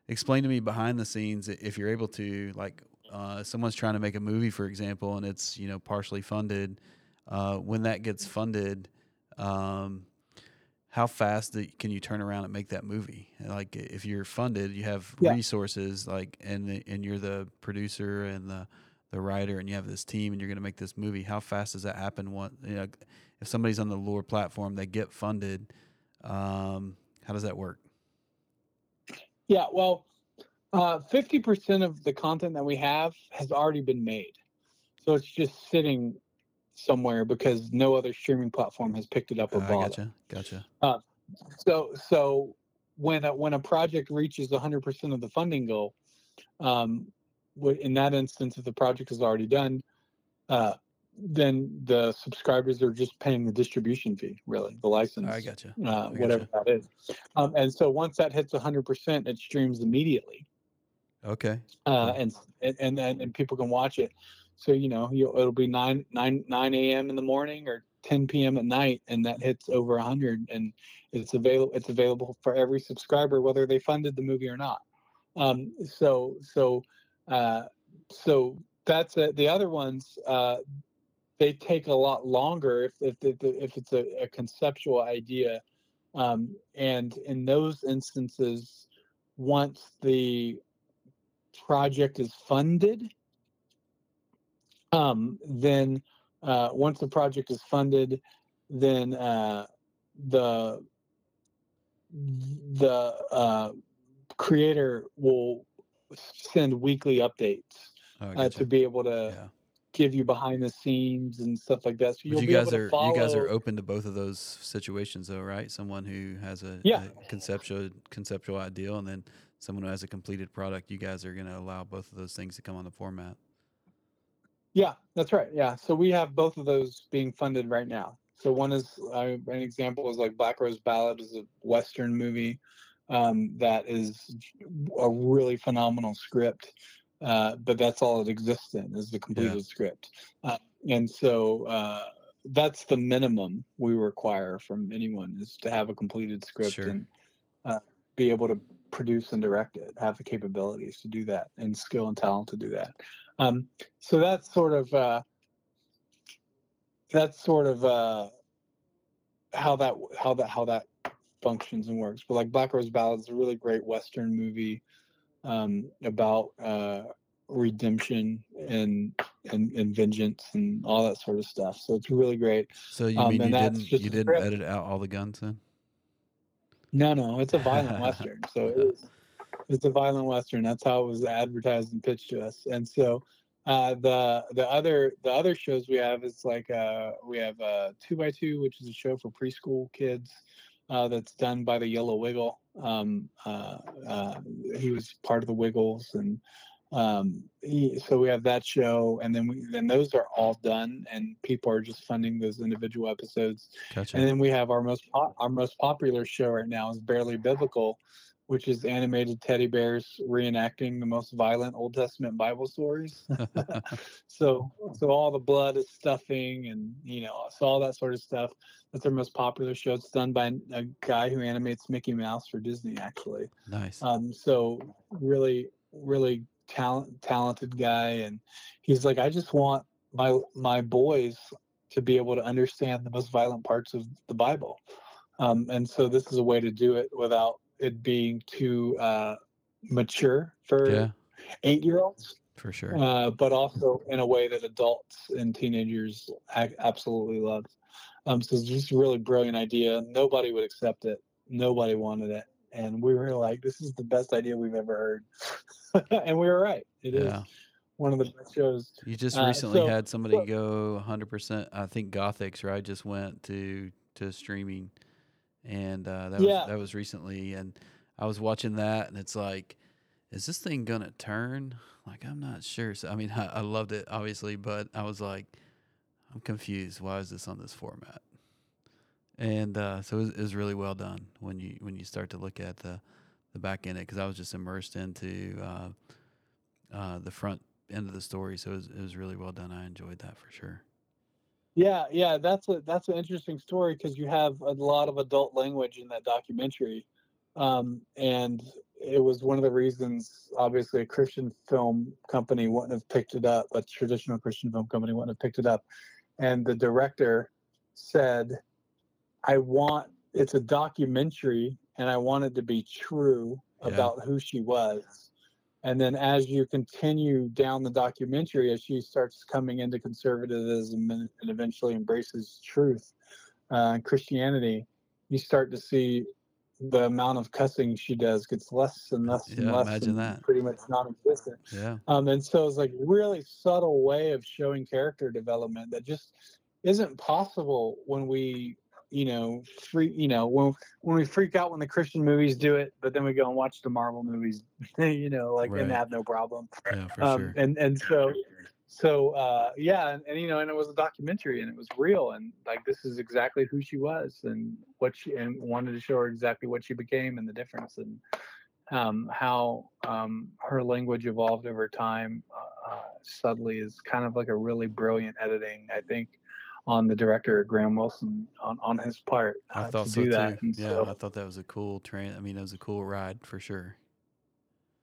explain to me behind the scenes if you're able to, like, uh, someone's trying to make a movie, for example, and it's you know partially funded. Uh, when that gets funded, um, how fast can you turn around and make that movie? Like if you're funded, you have Yeah. resources, like and the, and you're the producer and the the writer, and you have this team, and you're going to make this movie. How fast does that happen? What you know, if somebody's on the Loor platform, they get funded. Um, how does that work? Yeah, well, uh, fifty percent of the content that we have has already been made, so it's just sitting somewhere because no other streaming platform has picked it up Uh, or I bought it. gotcha, gotcha. So, so when a, when a project reaches hundred percent of the funding goal, um, in that instance, if the project is already done, uh, then the subscribers are just paying the distribution fee, really, the license. I gotcha. uh, gotcha. whatever that is. Um, and so once that hits 100%, it streams immediately, Okay. uh, and, and and and and people can watch it. So you know, it'll be nine nine nine a.m. in the morning or 10 p.m. at night, and that hits over 100, and it's available. It's available for every subscriber, whether they funded the movie or not. Um, so so uh, so that's it. The other ones. Uh, they take a lot longer if if, if, if it's a, a conceptual idea um, and in those instances, once the project is funded, um, then uh, once the project is funded, then uh, the the uh, creator will send weekly updates Oh, uh, gotcha. to be able to yeah. give you behind the scenes and stuff like that. So you guys are to follow. you guys are open to both of those situations though, right? Someone who has a, Yeah. a conceptual conceptual ideal and then someone who has a completed product, you guys are gonna allow both of those things to come on the format. Yeah, that's right. Yeah, so we have both of those being funded right now. So one is uh, an example is like Black Rose Ballad is a Western movie um, that is a really phenomenal script, uh, but that's all it exists in is the completed script, uh, and so uh, that's the minimum we require from anyone is to have a completed script Sure. and uh, be able to produce and direct it, have the capabilities to do that, and skill and talent to do that. Um, so that's sort of uh, that's sort of uh, how that how that how that functions and works. But like Black Rose Ballad is a really great Western movie um, about uh, redemption and, and and vengeance and all that sort of stuff. So it's really great. So you Um, mean you didn't you didn't edit out all the guns then? No, no, it's a violent western. So it is, it's a violent western. That's how it was advertised and pitched to us. And so uh, the the other the other shows we have is like uh, we have uh, two by two, which is a show for preschool kids uh, that's done by the Yellow Wiggle. Um, uh, uh, he was part of the Wiggles, and um, so we have that show, and then we then those are all done, and people are just funding those individual episodes. Gotcha. And then we have our most po- our most popular show right now is Barely Biblical, which is animated teddy bears reenacting the most violent Old Testament Bible stories. so so all the blood is stuffing and you know so all that sort of stuff. That's our most popular show. It's done by a guy who animates Mickey Mouse for Disney actually. nice. Um, so really really talent talented guy, and he's like, I just want my my boys to be able to understand the most violent parts of the Bible, um, and so this is a way to do it without it being too uh, mature for Yeah, eight year olds, for sure. uh, but also in a way that adults and teenagers absolutely love. Um, so it's just a really brilliant idea. Nobody would accept it. Nobody wanted it, and we were like, "This is the best idea we've ever heard," and we were right. It is Yeah. one of the best shows. You just Uh, recently so- had somebody so- go 100%. I think Gothics, right? Just went to to streaming, and uh, that Yeah. was that was recently. And I was watching that, and it's like, is this thing gonna turn? Like, I'm not sure. So, I mean, I, I loved it, obviously, but I was like, I'm confused. Why is this on this format? And uh, so it was, it was really well done when you when you start to look at the the back end of it because I was just immersed into uh, uh, the front end of the story. So it was, it was really well done. I enjoyed that for sure. Yeah, yeah, that's a that's an interesting story because you have a lot of adult language in that documentary, um, and it was one of the reasons. Obviously, a Christian film company wouldn't have picked it up. A traditional Christian film company wouldn't have picked it up, and the director said, "I want it's a documentary, and I want it to be true Yeah. about who she was." And then as you continue down the documentary, as she starts coming into conservatism and, and eventually embraces truth uh, and Christianity, you start to see the amount of cussing she does gets less and less and less. imagine and that. Pretty much non-existent. Yeah. Um, and so it's like really subtle way of showing character development that just isn't possible when we, you know, free, you know, when when we freak out when the Christian movies do it, but then we go and watch the Marvel movies, you know, like Right. and have no problem. Yeah, for Um, sure. and and so so uh, yeah, and, and you know, and it was a documentary and it was real and like this is exactly who she was and what she and wanted to show her exactly what she became and the difference and um, how um, her language evolved over time uh, uh, subtly is kind of like a really brilliant editing, I think, on the director Graham Wilson on, on his part I uh, thought to so do too. that. And Yeah, so- I thought that was a cool train. I mean, it was a cool ride for sure.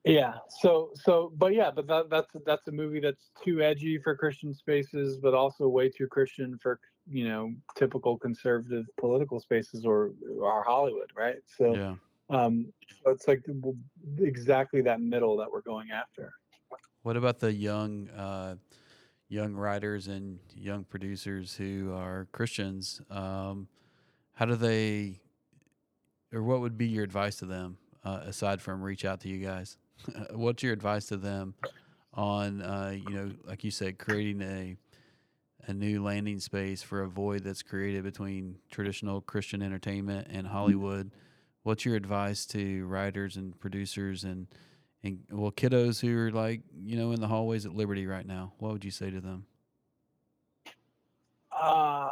Yeah. So so but yeah, but that that's that's a movie that's too edgy for Christian spaces, but also way too Christian for you know typical conservative political spaces or or Hollywood, right? So Yeah. um, so it's like exactly that middle that we're going after. What about the young, uh, young writers and young producers who are Christians? Um, how do they, or what would be your advice to them uh, aside from reach out to you guys? What's your advice to them on, uh, you know, like you said, creating a a new landing space for a void that's created between traditional Christian entertainment and Hollywood? What's your advice to writers and producers and and well, kiddos who are like you know in the hallways at Liberty right now, what would you say to them? Uh,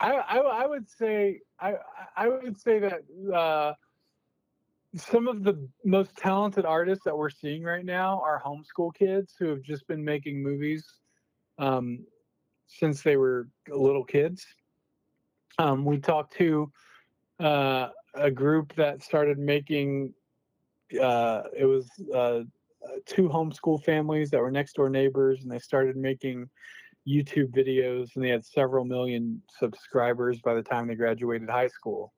I, I I would say I I would say that uh, some of the most talented artists that we're seeing right now are homeschool kids who have just been making movies um, since they were little kids. Um, we talked to uh, a group that started making. Uh, it was uh, two homeschool families that were next door neighbors, and they started making YouTube videos, and they had several million subscribers by the time they graduated high school.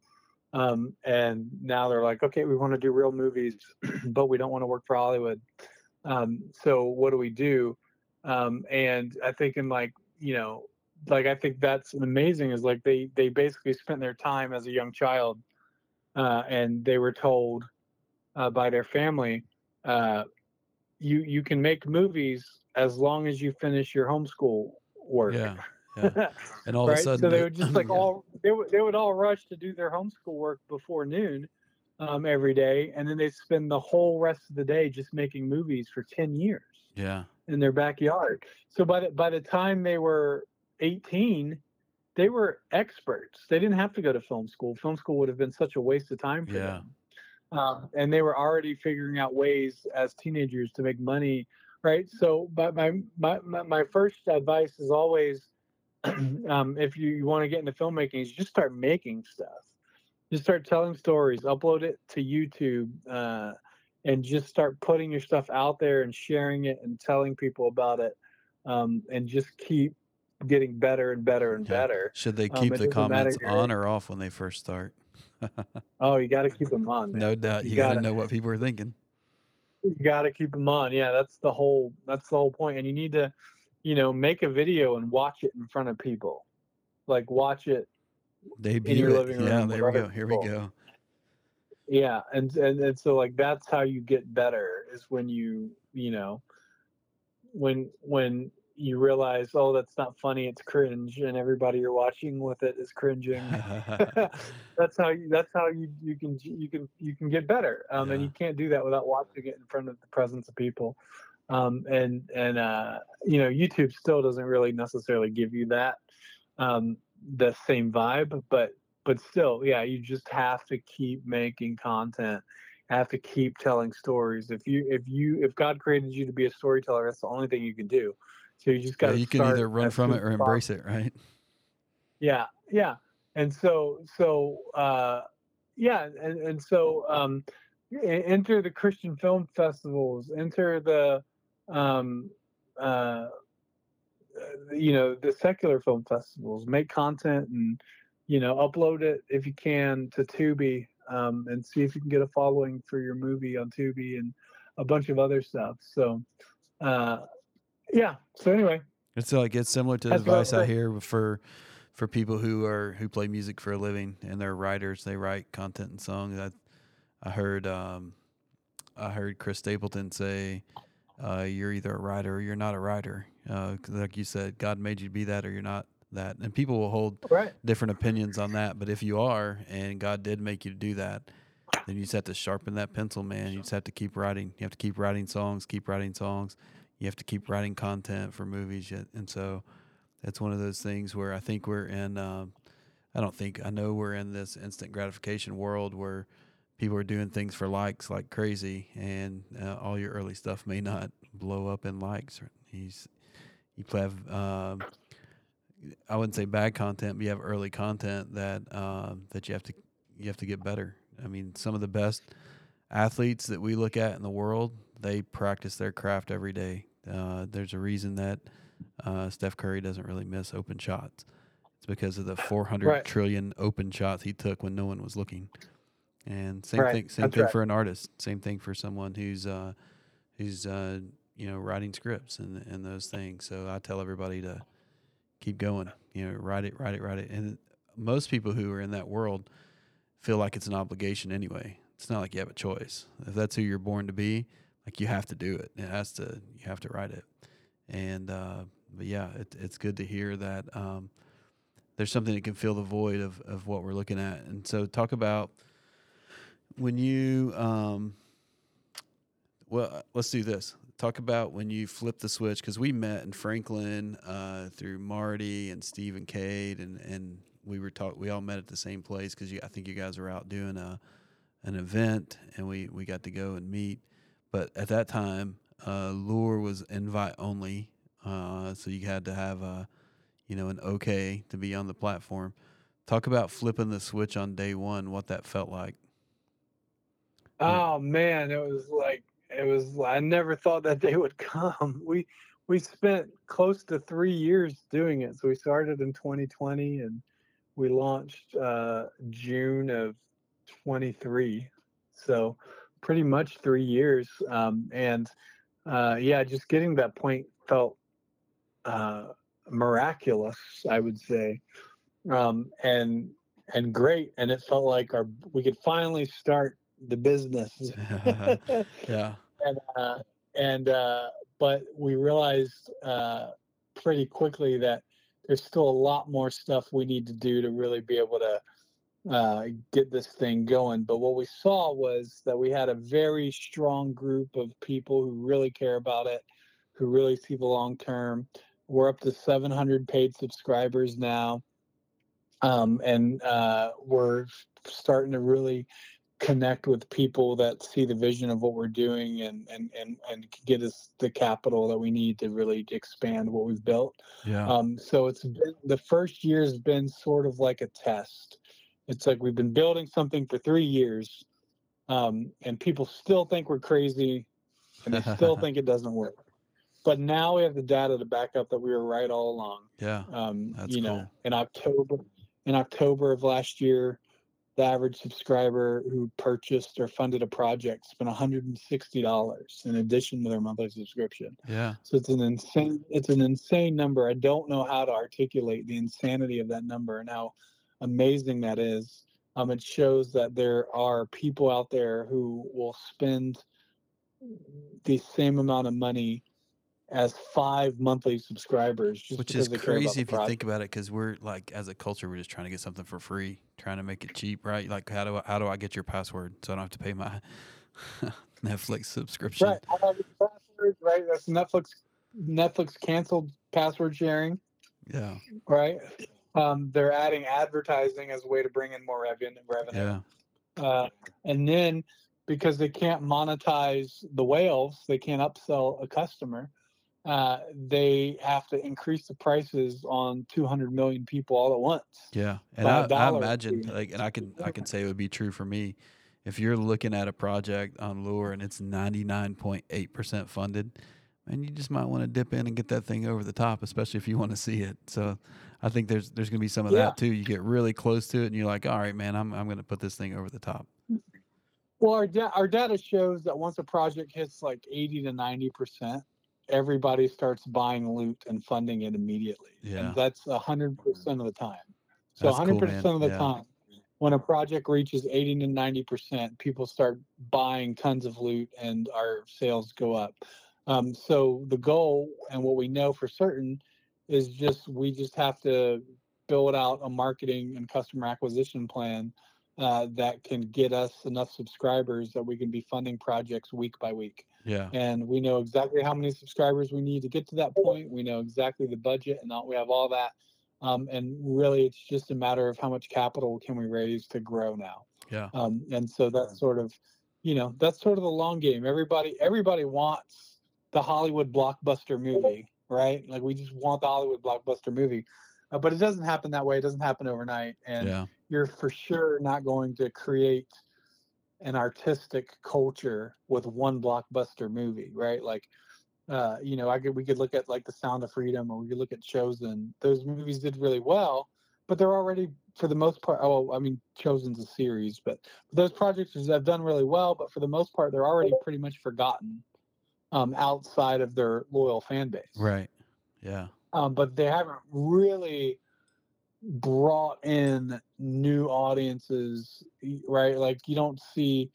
Um, and now they're like, okay, we want to do real movies, but we don't want to work for Hollywood. Um, so what do we do? Um, and I think in like, you know, like I think that's amazing is like they they basically spent their time as a young child, uh, and they were told uh, by their family, uh, you you can make movies as long as you finish your homeschool work. Yeah, yeah. And all of a sudden, so they the- would just like yeah, all they would they would all rush to do their homeschool work before noon um, every day, and then they spend the whole rest of the day just making movies for ten years yeah, in their backyard. So by the by the time they were eighteen, they were experts. They didn't have to go to film school. Film school would have been such a waste of time for Yeah. them. Um, and they were already figuring out ways as teenagers to make money, right? So, but my my my, first advice is always, um, if you, you want to get into filmmaking, is just start making stuff. Just start telling stories, upload it to YouTube. Uh, and just start putting your stuff out there and sharing it and telling people about it um, and just keep getting better and better and better Should they Um, keep the comments on or off when they first start? Oh you got to keep them on man. no doubt. You You, got to know what people are thinking. you got to keep them on yeah that's the whole that's the whole point. and you need to you know make a video and watch it in front of people like watch it Debut your it. living Yeah, room there we go. Here we go. yeah and, and and so like that's how you get better is when you you know when when you realize oh that's not funny it's cringe and everybody you're watching with it is cringing. That's how you that's how you you can you can you can get better um, and you can't do that without watching it in front of the presence of people. Um, and and uh, you know youtube still doesn't really necessarily give you that um, the same vibe but but still yeah you just have to keep making content. Have to keep telling stories. If you if you if god created you to be a storyteller that's the only thing you can do so you just got yeah, you can either run from it or embrace it, right? yeah yeah. And so so uh yeah and and so um enter the christian film festivals enter the um uh you know the secular film festivals make content and you know upload it if you can to tubi um and see if you can get a following for your movie on tubi and a bunch of other stuff. So uh yeah so anyway It's like it's similar to the That's what I advice I hear for for people who are who play music for a living and they're writers. They write content and songs. I I heard um, I heard Chris Stapleton say, uh, "You're either a writer or you're not a writer." Uh, like you said, God made you to be that or you're not that. And people will hold right different opinions on that. But if you are, and God did make you to do that, then you just have to sharpen that pencil, man. You just have to keep writing. You have to keep writing songs, keep writing songs. You have to keep writing content for movies. Yet, and so that's one of those things where I think we're in. Um, I don't think I know we're in this instant gratification world where people are doing things for likes like crazy, and uh, all your early stuff may not blow up in likes. He's you have um, I wouldn't say bad content, but you have early content that um, that you have to you have to get better. I mean, some of the best athletes that we look at in the world, they practice their craft every day. Uh, there's a reason that uh, Steph Curry doesn't really miss open shots. It's because of the 400 Right. trillion open shots he took when no one was looking. And same Right. thing, same That's thing right. for an artist. Same thing for someone who's uh, who's uh, you know writing scripts and and those things. So I tell everybody to keep going. You know, write it, write it, write it. And most people who are in that world feel like it's an obligation anyway. It's not like you have a choice. If that's who you're born to be, like you have to do it. It has to. You have to write it. And uh, but yeah, it, it's good to hear that um, there's something that can fill the void of of what we're looking at. And so talk about when you um, well, let's do this. Talk about when you flipped the switch because we met in Franklin uh, through Marty and Steve and Cade, and and we were talk. We all met at the same place because I think you guys were out doing a an event, and we we got to go and meet. But at that time, uh, Loor was invite only, uh, so you had to have a you know an okay to be on the platform. Talk about flipping the switch on day one. What that felt like. Oh man, it was like it was. I never thought that day would come. We we spent close to three years doing it. So we started in 2020 and we launched uh, June of 23. So pretty much three years. Um, and uh, yeah, just getting that point felt uh, miraculous, I would say, um, and and great. And it felt like our we could finally start the business. yeah. and uh, and uh, but we realized uh, pretty quickly that there's still a lot more stuff we need to do to really be able to uh, get this thing going. But what we saw was that we had a very strong group of people who really care about it, who really see the long term. We're up to 700 paid subscribers now, um, and uh, we're starting to really connect with people that see the vision of what we're doing and and and and get us the capital that we need to really expand what we've built. Yeah. Um, so it's been the first year has been sort of like a test. It's like we've been building something for three years, um, and people still think we're crazy, and they still think it doesn't work. But now we have the data to back up that we were right all along. Yeah. Um, That's you know, cool. in October, in October of last year, the average subscriber who purchased or funded a project spent $160 in addition to their monthly subscription. Yeah. So it's an insane it's an insane number. I don't know how to articulate the insanity of that number and how amazing that is. Um, it shows that there are people out there who will spend the same amount of money as five monthly subscribers, just Which is they care about crazy if you think about it, because we're like, as a culture, we're just trying to get something for free, trying to make it cheap, right? Like, how do I, how do I get your password so I don't have to pay my Netflix subscription? Right, I have the password, right? That's Netflix. Netflix canceled password sharing. Yeah. right? Um, they're adding advertising as a way to bring in more revenue. revenue. Yeah. Uh, and then because they can't monetize the whales, they can't upsell a customer. Uh, they have to increase the prices on 200 million people all at once. Yeah, and I, I, I dollar or imagine like, and I can I can say it would be true for me. If you're looking at a project on Loor and it's 99.8 percent funded, man, you just might want to dip in and get that thing over the top, especially if you want to see it. So, I think there's there's gonna be some of Yeah. that too. You get really close to it, and you're like, all right, man, I'm I'm gonna put this thing over the top. Well, our, da- our data shows that once a project hits like 80 to 90 percent, everybody starts buying loot and funding it immediately. Yeah. And that's 100 percent of the time. So That's cool, 100 percent of the Yeah. time, when a project reaches 80 to 90 percent, people start buying tons of loot and our sales go up. Um, so the goal and what we know for certain is just we just have to build out a marketing and customer acquisition plan uh, that can get us enough subscribers that we can be funding projects week by week. Yeah, And we know exactly how many subscribers we need to get to that point. We know exactly the budget, and all, we have all that. Um, and really, it's just a matter of how much capital can we raise to grow now. yeah, Um, and so that's sort of, you know, that's sort of the long game. Everybody, everybody wants the Hollywood blockbuster movie, right? Like we just want the Hollywood blockbuster movie, uh, but it doesn't happen that way. It doesn't happen overnight, and yeah, you're for sure not going to create an artistic culture with one blockbuster movie, right? Like, uh, you know, I could we could look at like The Sound of Freedom, or we could look at Chosen. Those movies did really well, but they're already for the most part. Oh, I mean, Chosen's a series, but those projects have done really well. But for the most part, they're already pretty much forgotten um, outside of their loyal fan base right, yeah, um, but they haven't really brought in new audiences, right? Like you don't see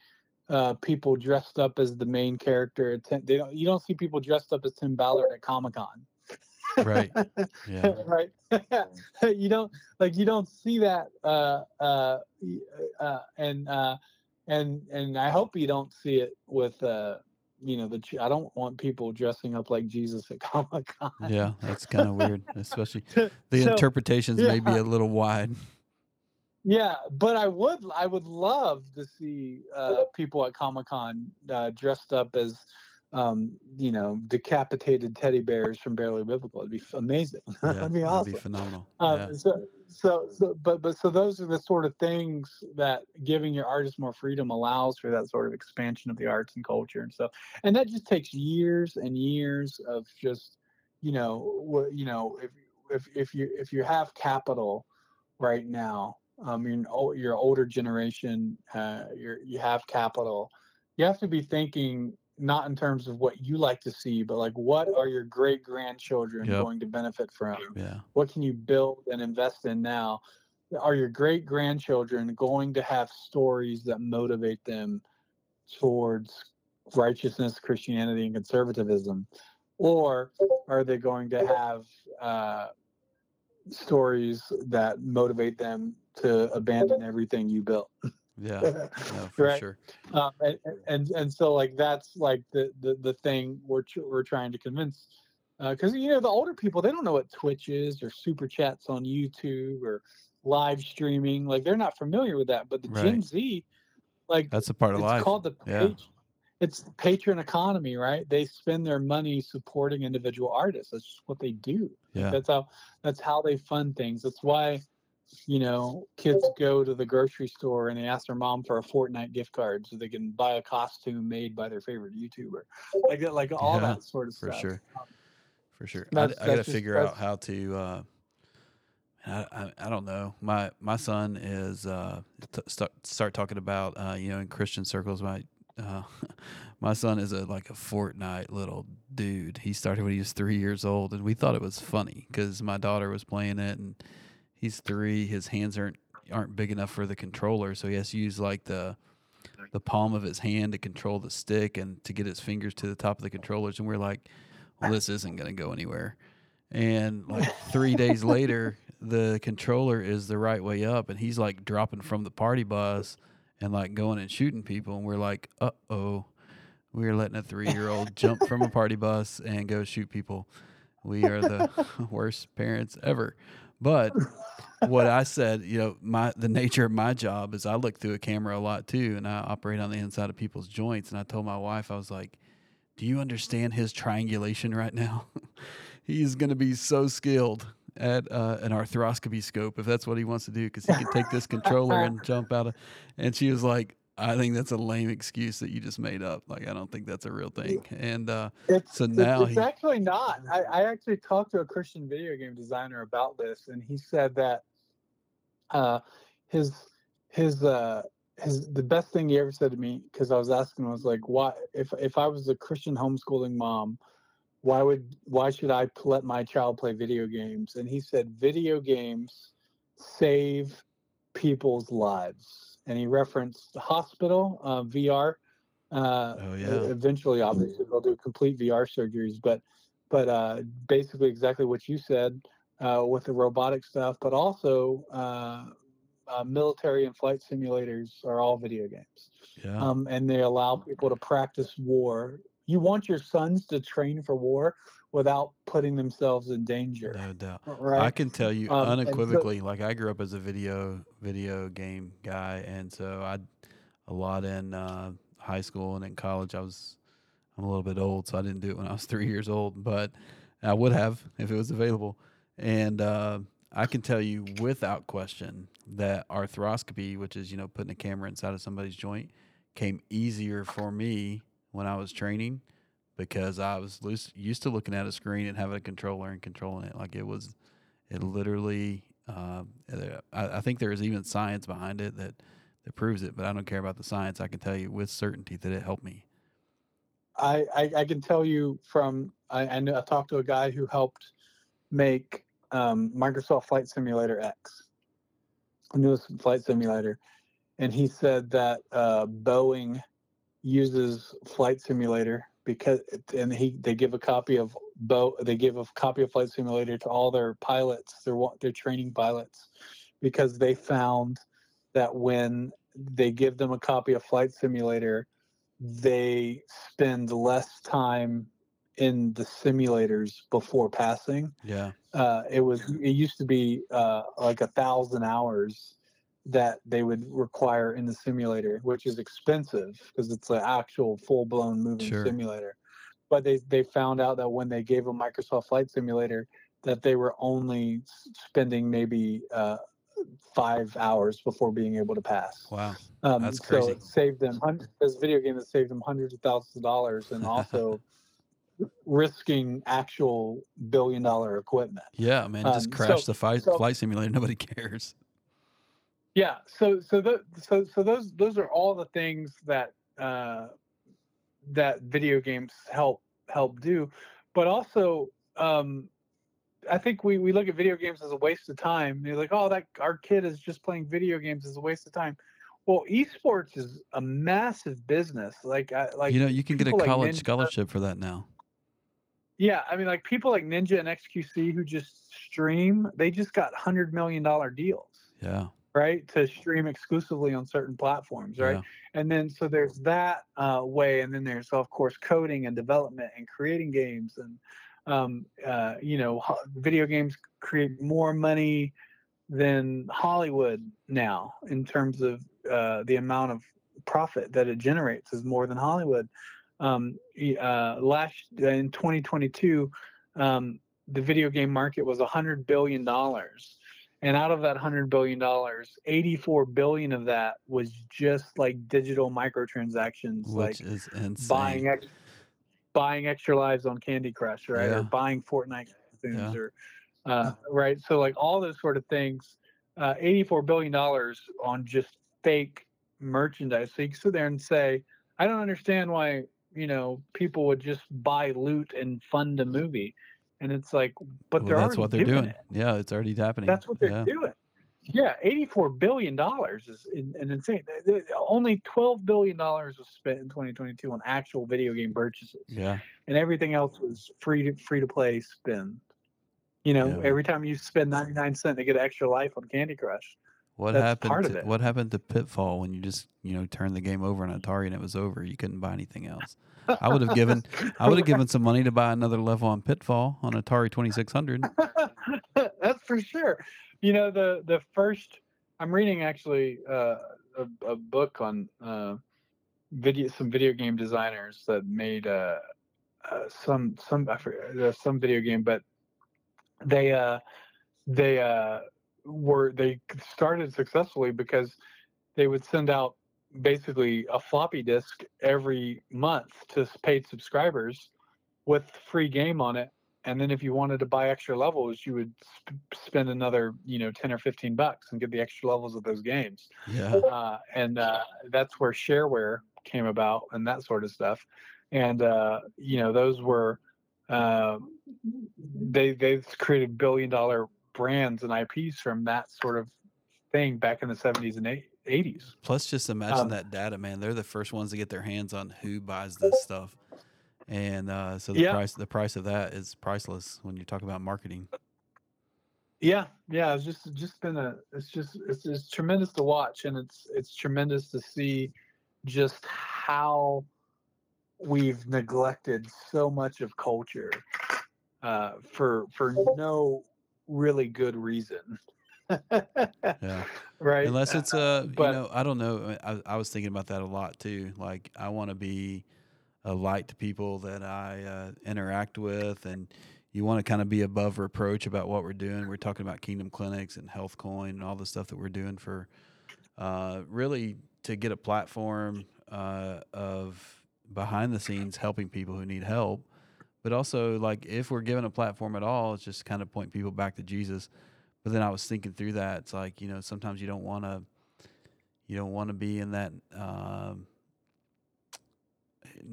uh, people dressed up as the main character. They don't. You don't see people dressed up as Tim Ballard at Comic Con, right, yeah, right? you don't like you don't see that, uh, uh, uh, and uh, and and I hope you don't see it with. Uh, you know the I don't want people dressing up like Jesus at Comic Con. yeah. That's kind of weird, especially the So- interpretations may be a little wide. Yeah, but I would I would love to see uh, people at Comic Con uh, dressed up as um, you know decapitated teddy bears from Barely Biblical. It'd be amazing. Yeah, that'd be awesome. phenomenal. Um, yeah, so, so, so, but, but, so those are the sort of things that giving your artist more freedom allows for that sort of expansion of the arts and culture and stuff. And that just takes years and years of just, you know, what, you know, if, if, if you, if you have capital right now, um, you're an, you're older generation, uh, you're, you have capital, you have to be thinking not in terms of what you like to see, but like what are your great grandchildren Yep. going to benefit from? yeah, what can you build and invest in now are your great grandchildren going to have stories that motivate them towards righteousness christianity and conservatism or are they going to have uh, stories that motivate them to abandon everything you built yeah. No, for Right. sure. um, and, and and so like that's like the the, the thing we're tr- we're trying to convince because you know the older people they don't know what Twitch is or super chats on YouTube or live streaming like they're not familiar with that but the Gen Z like That's a part of it's life. called the Yeah. pat- it's the patron economy right they spend their money supporting individual artists that's just what they do Yeah. that's how that's how they fund things that's why you know, kids go to the grocery store and they ask their mom for a Fortnite gift card so they can buy a costume made by their favorite YouTuber, like that, like all Yeah, that sort of for stuff. sure. For sure. I, That's- I got to figure out how to. Uh, I, I I don't know. My my son is uh, t- start start talking about uh, you know in Christian circles. My uh, my son is a like a Fortnite little dude. He started when he was three years old, and we thought it was funny because my daughter was playing it, and he's three. His hands aren't aren't big enough for the controller, so he has to use like the the palm of his hand to control the stick and to get his fingers to the top of the controllers. And we're like, well, this isn't going to go anywhere. And like three days later, the controller is the right way up, and he's like dropping from the party bus and like going and shooting people. And we're like, uh oh, we're letting a three year old jump from a party bus and go shoot people. We are the worst parents ever. But what I said, you know, my the nature of my job is I look through a camera a lot too, and I operate on the inside of people's joints. And I told my wife, I was like, "Do you understand his triangulation right now? He's going to be so skilled at uh, an arthroscopy scope if that's what he wants to do, because he can take this controller and jump out of." And she was like, "I think that's a lame excuse that you just made up. Like, I don't think that's a real thing." And uh, It's, So it's- now it's, he- actually not. I, I actually talked to a Christian video game designer about this, and he said that uh, his his uh, his the best thing he ever said to me because I was asking him was like, why if if I was a Christian homeschooling mom, why would why should I let my child play video games? And he said, video games save people's lives, and he referenced the hospital uh, VR. Uh, Oh, yeah. Eventually, obviously, they'll do complete VR surgeries, but but uh, basically exactly what you said uh, with the robotic stuff, but also uh, uh, military and flight simulators are all video games, yeah, um, and they allow people to practice war. You want your sons to train for war without putting themselves in danger, no doubt. right? I can tell you Um, and so- unequivocally, like I grew up as a video video game guy, and so I a lot in uh, high school and in college. I was I'm a little bit old, so I didn't do it when I was three years old, but I would have if it was available. And uh, I can tell you without question that arthroscopy, which is you know putting a camera inside of somebody's joint, came easier for me when I was training because I was loose, used to looking at a screen and having a controller and controlling it. Like it was, it literally. Uh, I, I think there is even science behind it that that proves it, but I don't care about the science. I can tell you with certainty that it helped me. I, I, I can tell you from I, I, I talked to a guy who helped make um, Microsoft Flight Simulator X, the newest flight simulator, and he said that uh, Boeing uses Flight Simulator because and he they give a copy of Bo they give a copy of Flight Simulator to all their pilots, their their training pilots, because they found that when they give them a copy of Flight Simulator they spend less time in the simulators before passing. Yeah, Uh, it was it used to be uh, like a thousand hours that they would require in the simulator, which is expensive because it's an actual full blown moving Sure. simulator. But they they found out that when they gave a Microsoft Flight Simulator, that they were only spending maybe uh, five hours before being able to pass. wow. Um, That's So crazy. it saved them. This video game that saved them hundreds of thousands of dollars, and also risking actual billion dollar equipment. Yeah, man, just Um, crash so- the flight so- flight simulator. Nobody cares. Yeah. So so the, so so those those are all the things that uh, that video games help help do, but also. Um, I think we, we look at video games as a waste of time. You're like, oh, that our kid is just playing video games is a waste of time. Well, esports is a massive business. Like, I, like you know, you can get a people like college Ninja- scholarship for that now. Yeah, I mean, like people like Ninja and XQC who just stream, they just got hundred million dollar deals, Yeah, right, to stream exclusively on certain platforms, right? Yeah. And then so there's that uh, way, and then there's of course coding and development and creating games, and um, uh, you know, ho- video games create more money than Hollywood now in terms of uh, the amount of profit that it generates is more than Hollywood. Um, uh, last in 2022, um, the video game market was 100 billion dollars, And out of that hundred billion dollars, eighty-four billion of that was just like digital microtransactions, which like buying ex- buying extra lives on Candy Crush, right? Yeah. Or buying Fortnite things, Yeah. or uh, right. So like all those sort of things, uh, eighty-four billion dollars on just fake merchandise. So you can sit there and say, I don't understand why you know people would just buy loot and fund a movie, and it's like, but Well, they're that's what they're doing it. Yeah, it's already happening. That's what they're yeah. doing. Yeah, eighty-four billion dollars is in- an insane. Only twelve billion dollars was spent in 2022 on actual video game purchases, Yeah. and everything else was free to free to play spend. You know, Yeah. every time you spend 99 cents to get an extra life on Candy Crush. What That's happened? to. What happened to Pitfall when you just you know turned the game over on Atari and it was over? You couldn't buy anything else. I would have given I would have given some money to buy another level on Pitfall on Atari Twenty Six Hundred. That's for sure. You know, the the first I'm reading actually uh, a, a book on uh, video some video game designers that made uh, uh, some some I forget, uh, some video game, but they uh, they uh, were they started successfully because they would send out basically a floppy disk every month to paid subscribers with free game on it. And then if you wanted to buy extra levels you would sp- spend another you know 10 or 15 bucks and get the extra levels of those games. Yeah. uh, and uh, that's where shareware came about and that sort of stuff. And uh, you know those were uh, they they've created billion dollar brands and ips from that sort of thing back in the 70s and 80s Plus, just imagine Um, that data, man. They're the first ones to get their hands on who buys this stuff, and uh, so the Yeah. price the price of that is priceless when you talk about marketing. Yeah, yeah, it's just just been a it's just it's, it's tremendous to watch and it's it's tremendous to see just how we've neglected so much of culture uh, for for no really good reason. Yeah. Right. Unless it's a, but- you know, I don't know. I, I was thinking about that a lot too. Like, I want to be a light to people that I uh, interact with, and you want to kind of be above reproach about what we're doing. We're talking about Kingdom Clinics and Health Coin and all the stuff that we're doing for uh, really to get a platform uh, of behind the scenes helping people who need help. But also, like, if we're given a platform at all, it's just kind of point people back to Jesus. But then I was thinking through that. It's like you know sometimes you don't want to, you don't want to be in that. Um,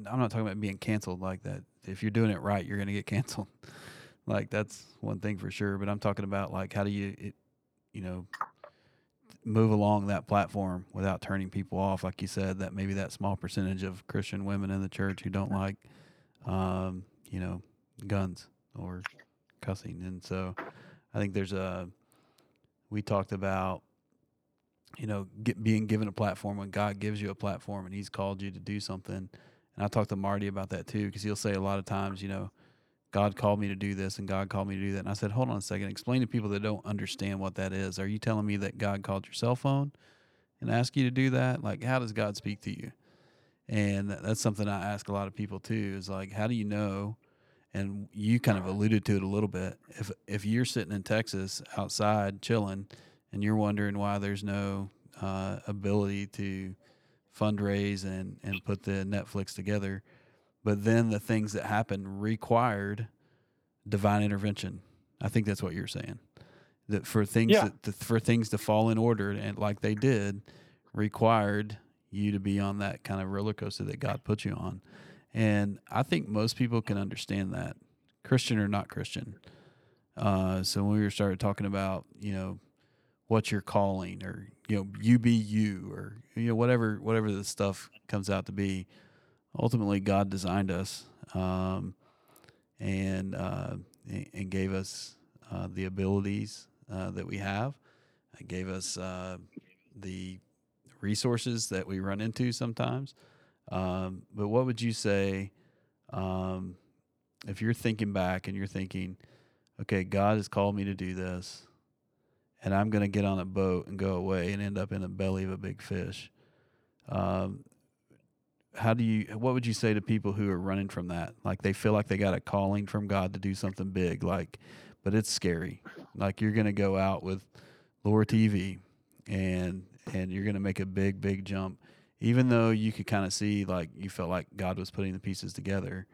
I'm not talking about being canceled like that. If you're doing it right, you're going to get canceled. like that's one thing for sure. But I'm talking about like how do you, it, you know, move along that platform without turning people off. Like you said, that maybe that small percentage of Christian women in the church who don't like, um, you know, guns or cussing. And so I think there's a, we talked about, you know, get, being given a platform when God gives you a platform and He's called you to do something. And I talked to Marty about that too, because he'll say a lot of times, you know, God called me to do this and God called me to do that. And I said, hold on a second, explain to people that don't understand what that is. Are you telling me that God called your cell phone and asked you to do that? Like, how does God speak to you? And that's something I ask a lot of people too is like, how do you know? And you kind of alluded to it a little bit. If if you're sitting in Texas outside chilling, and you're wondering why there's no uh, ability to fundraise and and put the Netflix together, but then the things that happened required divine intervention. I think that's what you're saying. That for things Yeah. that, for things to fall in order and like they did, required you to be on that kind of roller coaster that God put you on. And I think most people can understand that, Christian or not Christian. Uh, so when we started talking about, you know, what's your calling or, you know, you be you or, you know, whatever, whatever the stuff comes out to be, ultimately God designed us, um, and, uh, and and gave us, uh, the abilities, uh, that we have. It gave us, uh, the resources that we run into sometimes. Um, but what would you say um, if you're thinking back and you're thinking, okay, God has called me to do this, and I'm going to get on a boat and go away and end up in the belly of a big fish? Um, how do you? What would you say to people who are running from that? Like they feel like they got a calling from God to do something big, like, but it's scary. Like you're going to go out with Loor TV, and and you're going to make a big big jump. Even though you could kind of see like you felt like God was putting the pieces together,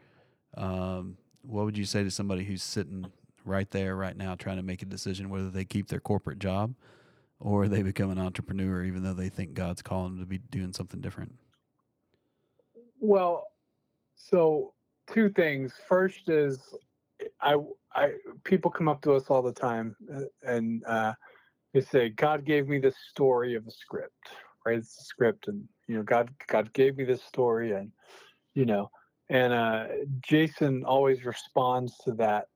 um, what would you say to somebody who's sitting right there right now trying to make a decision whether they keep their corporate job or they become an entrepreneur even though they think God's calling them to be doing something different? Well, so two things. First is I I people come up to us all the time uh, and uh, they say God gave me this story of a script, right? It's a script, and you know God God gave me this story, and you know, and uh, Jason always responds to that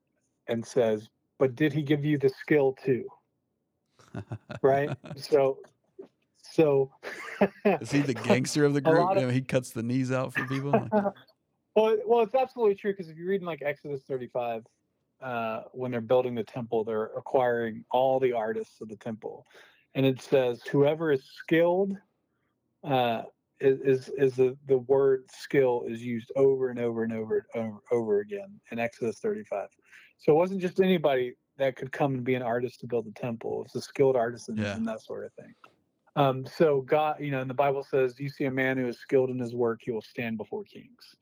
and says, "But did he give you the skill too?" right? So, so is he the gangster of the group? Of, you know, he cuts the knees out for people. well, well, it's absolutely true because if you read in like Exodus 35, uh, when they're building the temple, they're acquiring all the artists of the temple, and it says whoever is skilled. Uh, is is the, the word skill is used over and over and over over, over again in Exodus 35. So it wasn't just anybody that could come and be an artist to build the temple. It's a skilled artisan yeah. and that sort of thing. Um, so God, you know, and the Bible says, "You see a man who is skilled in his work; he will stand before kings."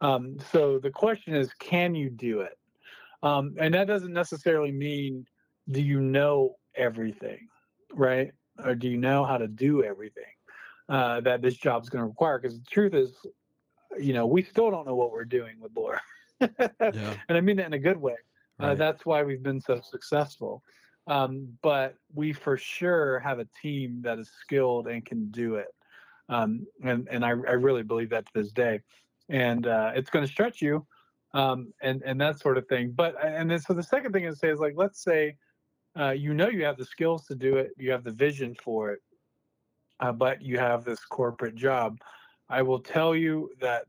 Um, so the question is, can you do it? Um, and that doesn't necessarily mean do you know everything, right? Or do you know how to do everything uh, that this job is going to require? Because the truth is, you know, we still don't know what we're doing with Loor. yeah. And I mean that in a good way. Uh, right. Uh, that's why we've been so successful. Um, but we for sure have a team that is skilled and can do it. Um, and and I, I, really believe that to this day. And uh, it's going to stretch you um, and, and that sort of thing. But, and then so the second thing I say is like, let's say uh, you know you have the skills to do it, you have the vision for it, uh, but you have this corporate job. I will tell you that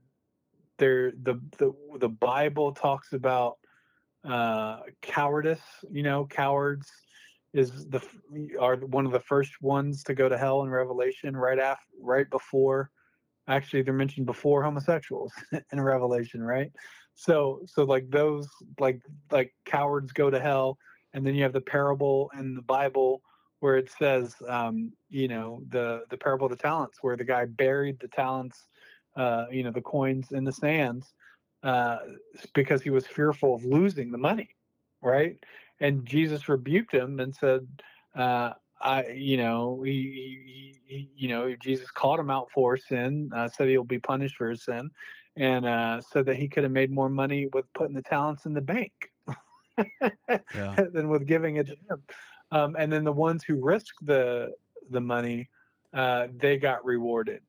there the the the Bible talks about uh, cowardice. You know, cowards is the are one of the first ones to go to hell in Revelation. Right after, right before, actually, they're mentioned before homosexuals in Revelation. Right. So so like those like like cowards go to hell, and then you have the parable in the Bible where it says, um, you know, the the parable of the talents, where the guy buried the talents, uh, you know, the coins in the sands, uh, because he was fearful of losing the money, right? And Jesus rebuked him and said, uh, I, you know, he, he, he, you know, Jesus called him out for sin, uh, said he'll be punished for his sin, and uh, said that he could have made more money with putting the talents in the bank than with giving it to him. Um, and then the ones who risked the the money, uh, they got rewarded.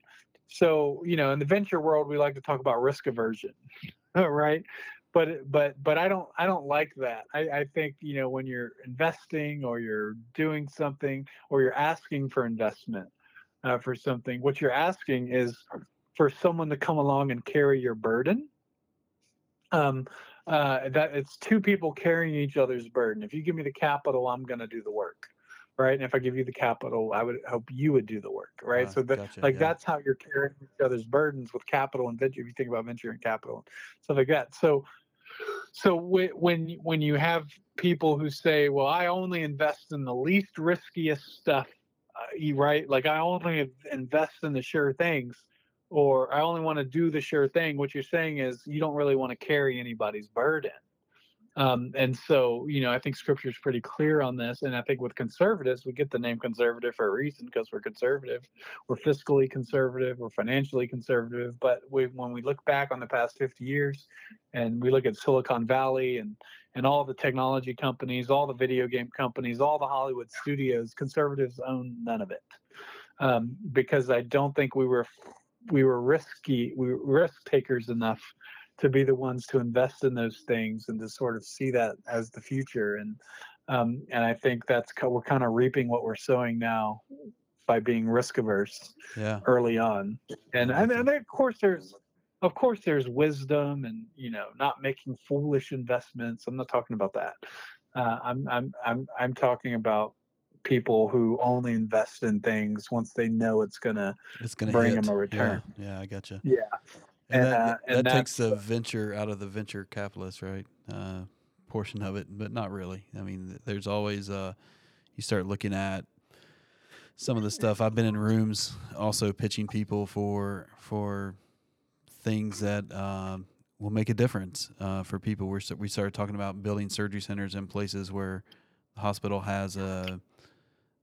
So you know, in the venture world, we like to talk about risk aversion, right? But but but I don't I don't like that. I, I think you know when you're investing or you're doing something or you're asking for investment uh, for something, what you're asking is for someone to come along and carry your burden. Um, uh, that it's two people carrying each other's burden. If you give me the capital, I'm going to do the work, right? And if I give you the capital, I would hope you would do the work, right? Uh, so that gotcha, like yeah. that's how you're carrying each other's burdens with capital and venture. If you think about venture and capital, and stuff like that. So, so when when you have people who say, "Well, I only invest in the least riskiest stuff," uh, right? Like I only invest in the sure things or I only want to do the sure thing. What you're saying is you don't really want to carry anybody's burden. Um, and so, you know, I think scripture is pretty clear on this. And I think with conservatives, we get the name conservative for a reason because we're conservative. We're fiscally conservative, we're financially conservative. But we, when we look back on the past 50 years and we look at Silicon Valley and, and all the technology companies, all the video game companies, all the Hollywood studios, conservatives own none of it. Um, because I don't think we were we were risky, we were risk takers enough to be the ones to invest in those things and to sort of see that as the future. And um, and I think that's we're kind of reaping what we're sowing now by being risk averse yeah. early on. And and, and of course there's of course there's wisdom and you know not making foolish investments. I'm not talking about that. Uh, I'm I'm I'm I'm talking about people who only invest in things once they know it's gonna it's gonna bring hit. them a return. Yeah, yeah I gotcha. Yeah, and, and that, uh, and that takes the venture out of the venture capitalist right uh, portion of it, but not really. I mean, there's always uh, you start looking at some of the stuff. I've been in rooms also pitching people for for things that um, will make a difference uh, for people. We're, we started talking about building surgery centers in places where the hospital has a,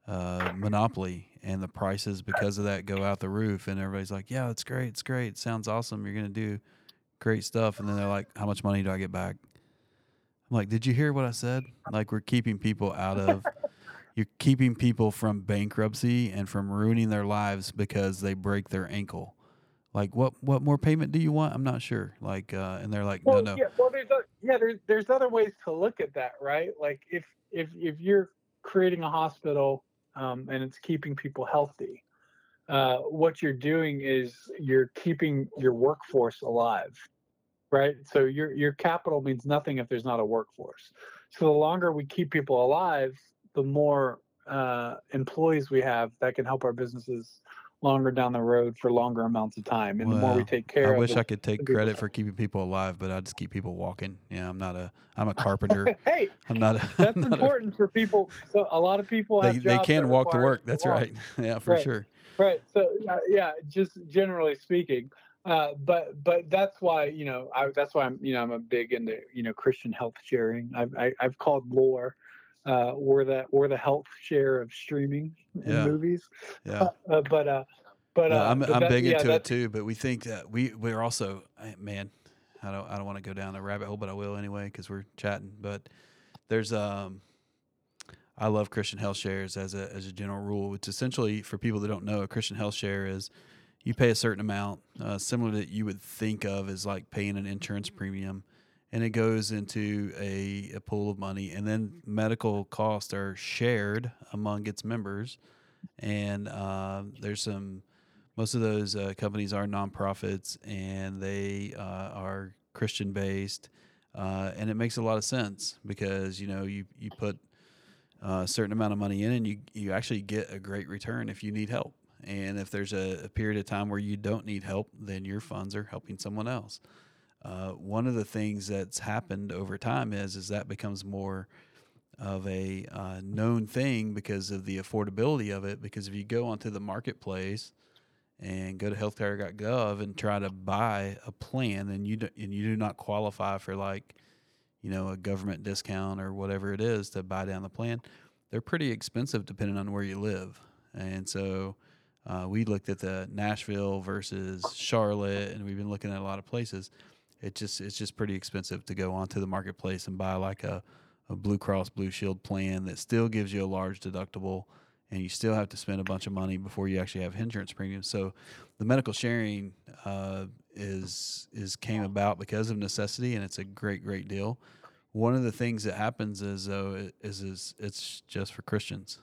a monopoly and the prices because of that go out the roof. And everybody's like, yeah, it's great. It's great. It sounds awesome. You're going to do great stuff. And then they're like, how much money do I get back? I'm like, did you hear what I said? Like, we're keeping people out of, you're keeping people from bankruptcy and from ruining their lives because they break their ankle like what what more payment do you want i'm not sure like uh and they're like well, no no yeah well there's a, yeah there's there's other ways to look at that right like if if if you're creating a hospital um, and it's keeping people healthy. Uh, what you're doing is you're keeping your workforce alive right? So your your capital means nothing if there's not a workforce. So the longer we keep people alive the more uh, employees we have that can help our businesses longer down the road for longer amounts of time. And the more we take care I wish the, I could take credit for keeping people alive, but I just keep people walking. Yeah, I'm not a I'm a carpenter. hey, I'm not a, That's not important a, for people. So a lot of people they, they can walk to work. That's right. Yeah, for right. sure. Right. So uh, yeah, just generally speaking. Uh, but but that's why you know I, that's why I'm you know I'm a big into you know Christian health sharing. I've I, have i have called Loor uh, we're the we're the health share of streaming in yeah. movies. Yeah. Uh, but uh, but uh, I'm but I'm that, big yeah, into it too. But we think that we we're also eh, man. I don't I don't want to go down a rabbit hole, but I will anyway because we're chatting. But there's um. I love Christian health shares as a as a general rule. It's essentially for people that don't know, a Christian health share is you pay a certain amount, uh, similar that you would think of as like paying an insurance premium and it goes into a, a pool of money and then medical costs are shared among its members. And uh, there's some most of those uh, companies are nonprofits and they uh, are christian based uh, and it makes a lot of sense because you know you, you put a certain amount of money in and you, you actually get a great return if you need help. And if there's a, a period of time where you don't need help then your funds are helping someone else uh, one of the things that's happened over time is is that becomes more of a uh, known thing because of the affordability of it. Because if you go onto the marketplace and go to healthcare.gov and try to buy a plan, and you do, and you do not qualify for like you know a government discount or whatever it is to buy down the plan, they're pretty expensive depending on where you live. And so uh, we looked at the Nashville versus Charlotte, and we've been looking at a lot of places it just it's just pretty expensive to go onto the marketplace and buy like a, a Blue Cross Blue Shield plan that still gives you a large deductible and you still have to spend a bunch of money before you actually have insurance premiums. So the medical sharing uh, is is came about because of necessity and it's a great great deal. One of the things that happens is though is is it's just for Christians,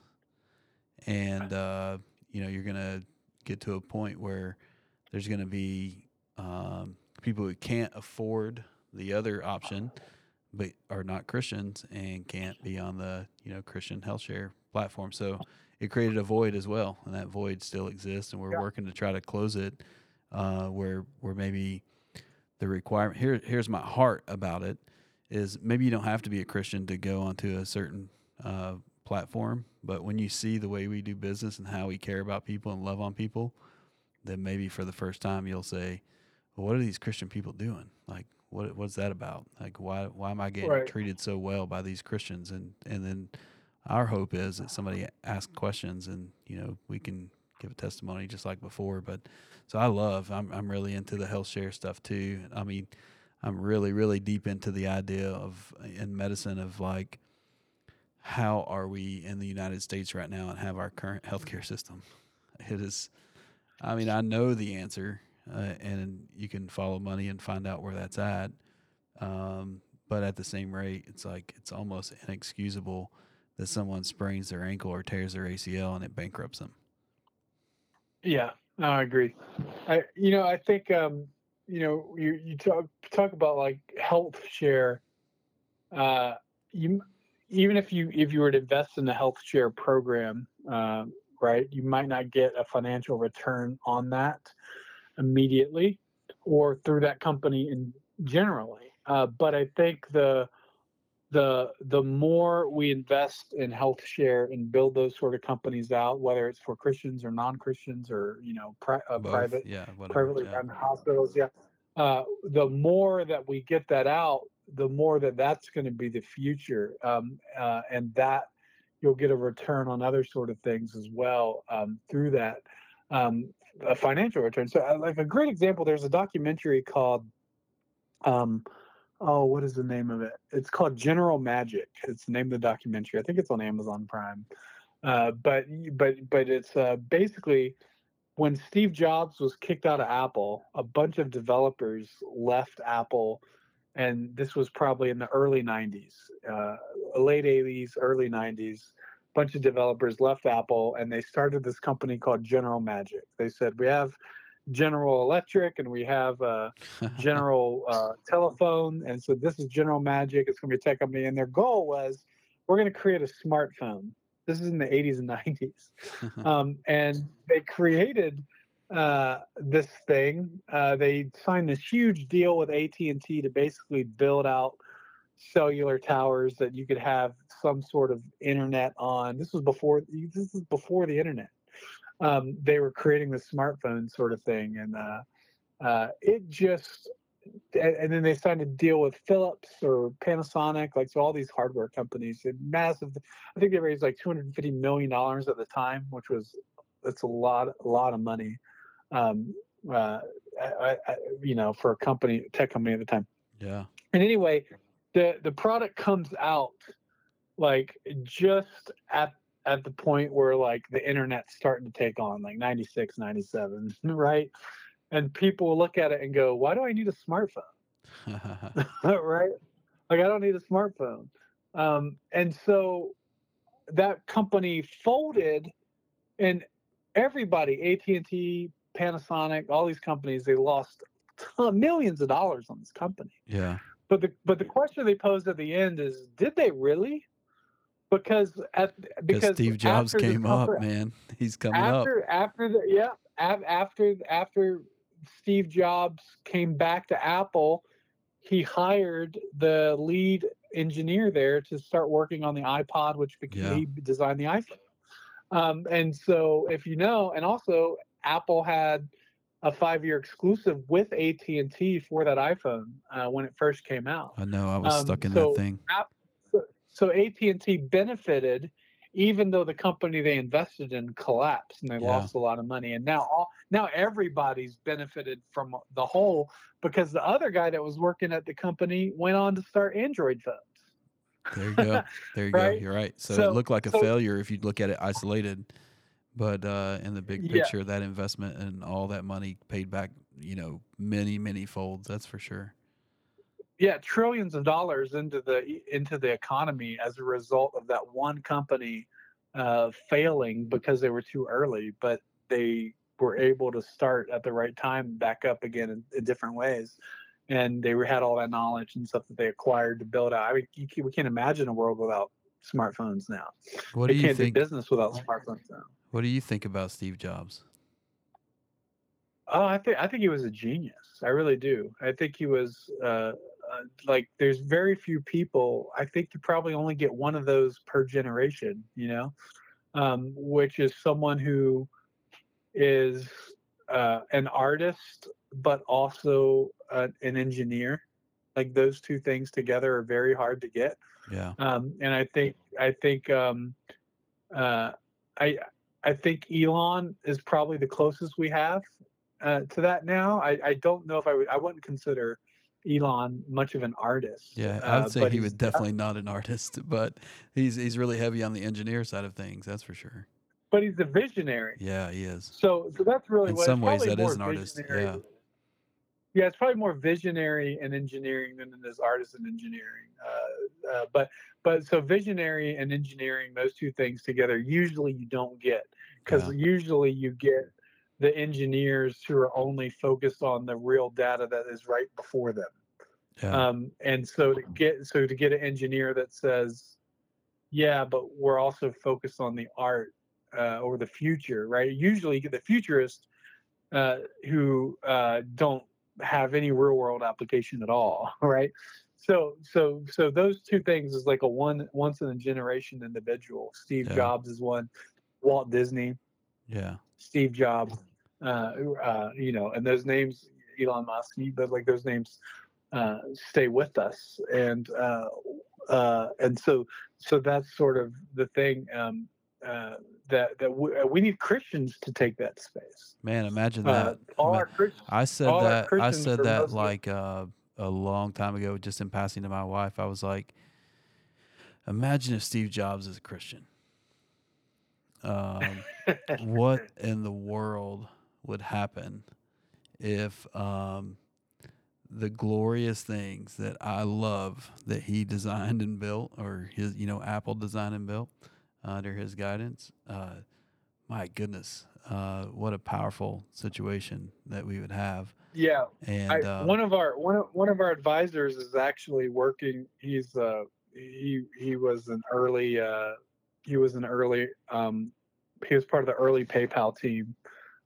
and uh, you know you're gonna get to a point where there's gonna be um, people who can't afford the other option, but are not Christians and can't be on the you know Christian health share platform. So it created a void as well, and that void still exists, and we're yeah. working to try to close it. Uh, where where maybe the requirement here here's my heart about it is maybe you don't have to be a Christian to go onto a certain uh, platform, but when you see the way we do business and how we care about people and love on people, then maybe for the first time you'll say, well, what are these Christian people doing? Like, what what's that about? Like, why why am I getting right. treated so well by these Christians? And and then our hope is that somebody asks questions and you know we can give a testimony just like before. But so I love I'm I'm really into the health share stuff too. I mean, I'm really really deep into the idea of in medicine of like how are we in the United States right now and have our current healthcare system? It is. I mean, I know the answer uh, and you can follow money and find out where that's at. Um, but at the same rate, it's like it's almost inexcusable that someone sprains their ankle or tears their ACL and it bankrupts them. Yeah, I agree. I you know I think um, you know you you talk talk about like health share. Uh, you even if you if you were to invest in the health share program, uh, right, you might not get a financial return on that immediately or through that company in generally. Uh, but I think the the the more we invest in health share and build those sort of companies out, whether it's for Christians or non Christians or you know pri- uh, Both. private yeah, whatever. privately yeah. run hospitals, yeah. Uh, the more that we get that out, the more that that's going to be the future, um, uh, and that you'll get a return on other sort of things as well um, through that um, a financial return. So, uh, like a great example, there's a documentary called, um, oh, what is the name of it? It's called General Magic. It's the name of the documentary. I think it's on Amazon Prime. Uh, but but but it's uh, basically when Steve Jobs was kicked out of Apple, a bunch of developers left Apple, and this was probably in the early '90s, uh, late '80s, early '90s bunch of developers left Apple and they started this company called General Magic. They said, We have General Electric and we have uh, General uh, Telephone. And so this is General Magic. It's going to be a tech company. And their goal was, We're going to create a smartphone. This is in the 80s and 90s. Um, and they created uh, this thing. Uh, they signed this huge deal with AT&T to basically build out cellular towers that you could have some sort of internet on. This was before this is before the internet. Um, they were creating the smartphone sort of thing, and uh, uh, it just and, then they signed a deal with Philips or Panasonic, like so all these hardware companies. they massive. I think they raised like 250 million dollars at the time, which was that's a lot a lot of money. Um, uh, I, I, you know, for a company, tech company at the time. yeah. And anyway, the the product comes out like just at at the point where like the internet's starting to take on like 96 97 right? And people look at it and go why do i need a smartphone? Right? Like i don't need a smartphone. Um, and so that company folded and everybody at&t panasonic all these companies they lost ton, millions of dollars on this company. Yeah. But the but the question they posed at the end is, did they really? Because at Because Steve Jobs came up, man. He's coming up. after after the yeah after after Steve Jobs came back to Apple, he hired the lead engineer there to start working on the iPod, which became, Yeah. he designed the iPhone. Um, and so, if you know, and also Apple had a five-year exclusive with AT and T for that iPhone uh, when it first came out. I know. I was Um, stuck in so- that thing. So AT and T benefited, even though the company they invested in collapsed and they Yeah. lost a lot of money. And now all now everybody's benefited from the whole because the other guy that was working at the company went on to start Android phones. There you go. There you go. You're right. So, it looked like a so- failure if you look at it isolated, but uh, in the big Yeah. picture, that investment and all that money paid back, you know, many many folds. That's for sure. yeah, trillions of dollars into the into the economy as a result of that one company uh, failing because they were too early, but they were able to start at the right time, back up again in, in different ways, and they were, had all that knowledge and stuff that they acquired to build out. I mean, you, can- we can't imagine a world without smartphones now. What they do you can't think? do business without smartphones now. What do you think about Steve Jobs? Oh, I think I think he was a genius. I really do. I think he was uh, uh, like there's very few people. I think you probably only get one of those per generation. You know, um, which is someone who is uh, an artist but also uh, an engineer. Like those two things together are very hard to get. Yeah. Um, and I think I think um, uh, I I think Elon is probably the closest we have uh, to that now. I, I don't know if I would I wouldn't consider Elon much of an artist. Yeah, I uh, would say he was definitely not an artist, but he's he's really heavy on the engineer side of things. That's for sure. But he's a visionary. Yeah, he is. So so that's really In what some ways, that is an artist, yeah. Yeah, it's probably more visionary in engineering than it is artist in engineering. Uh, uh, but but so visionary and engineering, those two things together, usually you don't get because Yeah. usually you get the engineers who are only focused on the real data that is right before them. Yeah. Um, and so to get so to get an engineer that says, yeah, but we're also focused on the art uh, or the future, right? Usually, the futurists uh, who uh, don't have any real world application at all, right? So so so those two things is like a one once in a generation individual. Steve Yeah. Jobs is one, Walt Disney, Yeah. Steve Jobs, uh, uh, you know, and those names, Elon Musk, but like those names uh, stay with us, and uh, uh, and so so that's sort of the thing um, uh, that that we, we need Christians to take that space. Man, imagine that. all our Christians, I said that. I said that Muslim. like uh, a long time ago, just in passing to my wife. I was like, imagine if Steve Jobs is a Christian. Um, what in the world would happen if um, the glorious things that I love that he designed and built, or his, you know, Apple designed and built under his guidance? Uh, my goodness, uh, what a powerful situation that we would have. Yeah, And I, uh, one of our one of one of our advisors is actually working. He's uh he he was an early uh he was an early um he was part of the early PayPal team.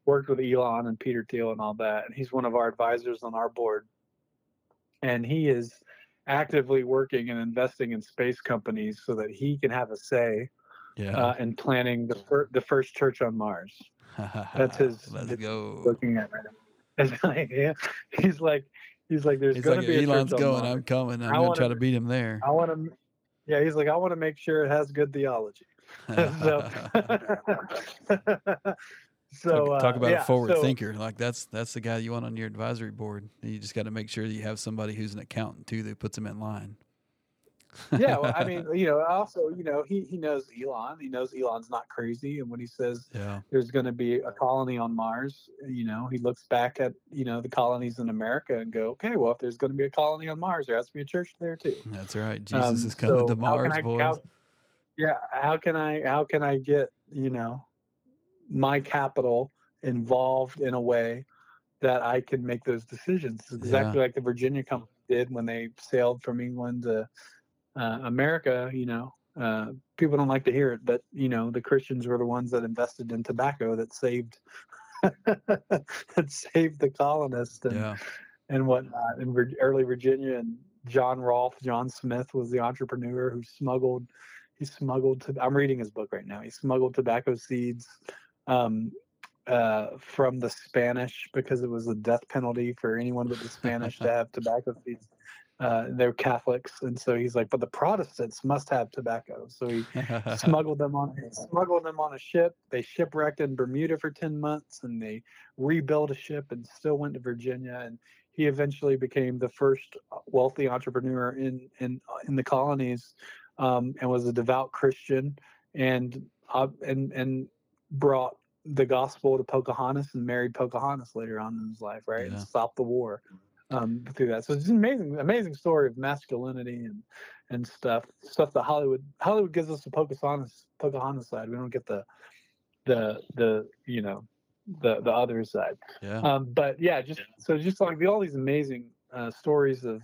Worked with Elon and Peter Thiel and all that, and he's one of our advisors on our board. And he is actively working and investing in space companies so that he can have a say yeah, uh, in planning the fir- the first church on Mars. that's his- Let's that's go. Looking at right now, It's like, yeah, he's like he's like there's He's going like, to be Elon's going. I'm coming. I'm I gonna try to beat him there. I want to, yeah, he's like, I want to make sure it has good theology. so, so talk, uh, talk about yeah, a forward so- thinker. Like that's that's the guy you want on your advisory board. You just got to make sure that you have somebody who's an accountant too that puts him in line. Yeah, well, I mean, you know, also, you know, he he knows Elon. He knows Elon's not crazy, and when he says yeah, there's going to be a colony on Mars, you know, he looks back at you know the colonies in America and go, okay, well, if there's going to be a colony on Mars, there has to be a church there too. that's right. Jesus Um, is coming so to Mars, I- boys. how- yeah, how can I how can I get you know my capital involved in a way that I can make those decisions? It's exactly like the Virginia company did when they sailed from England to uh, America. You know, uh, people don't like to hear it, but you know, the Christians were the ones that invested in tobacco that saved that saved the colonists and yeah, and whatnot in early Virginia. And John Rolfe, John Smith was the entrepreneur who smuggled. He smuggled. To, I'm reading his book right now. He smuggled tobacco seeds um, uh, from the Spanish because it was a death penalty for anyone but the Spanish to have tobacco seeds. Uh, they're Catholics, and so he's like, but the Protestants must have tobacco. So he smuggled them on smuggled them on a ship. They shipwrecked in Bermuda for ten months, and they rebuilt a ship and still went to Virginia. And he eventually became the first wealthy entrepreneur in in in the colonies, um, and was a devout Christian, and uh, and and brought the gospel to Pocahontas and married Pocahontas later on in his life, right, and stopped the war um, through that. So it's an amazing, amazing story of masculinity and and stuff, stuff that Hollywood Hollywood gives us the Pocahontas Pocahontas side. We don't get the the the you know the the other side. yeah, Um, but yeah, just so just like the, all these amazing uh, stories of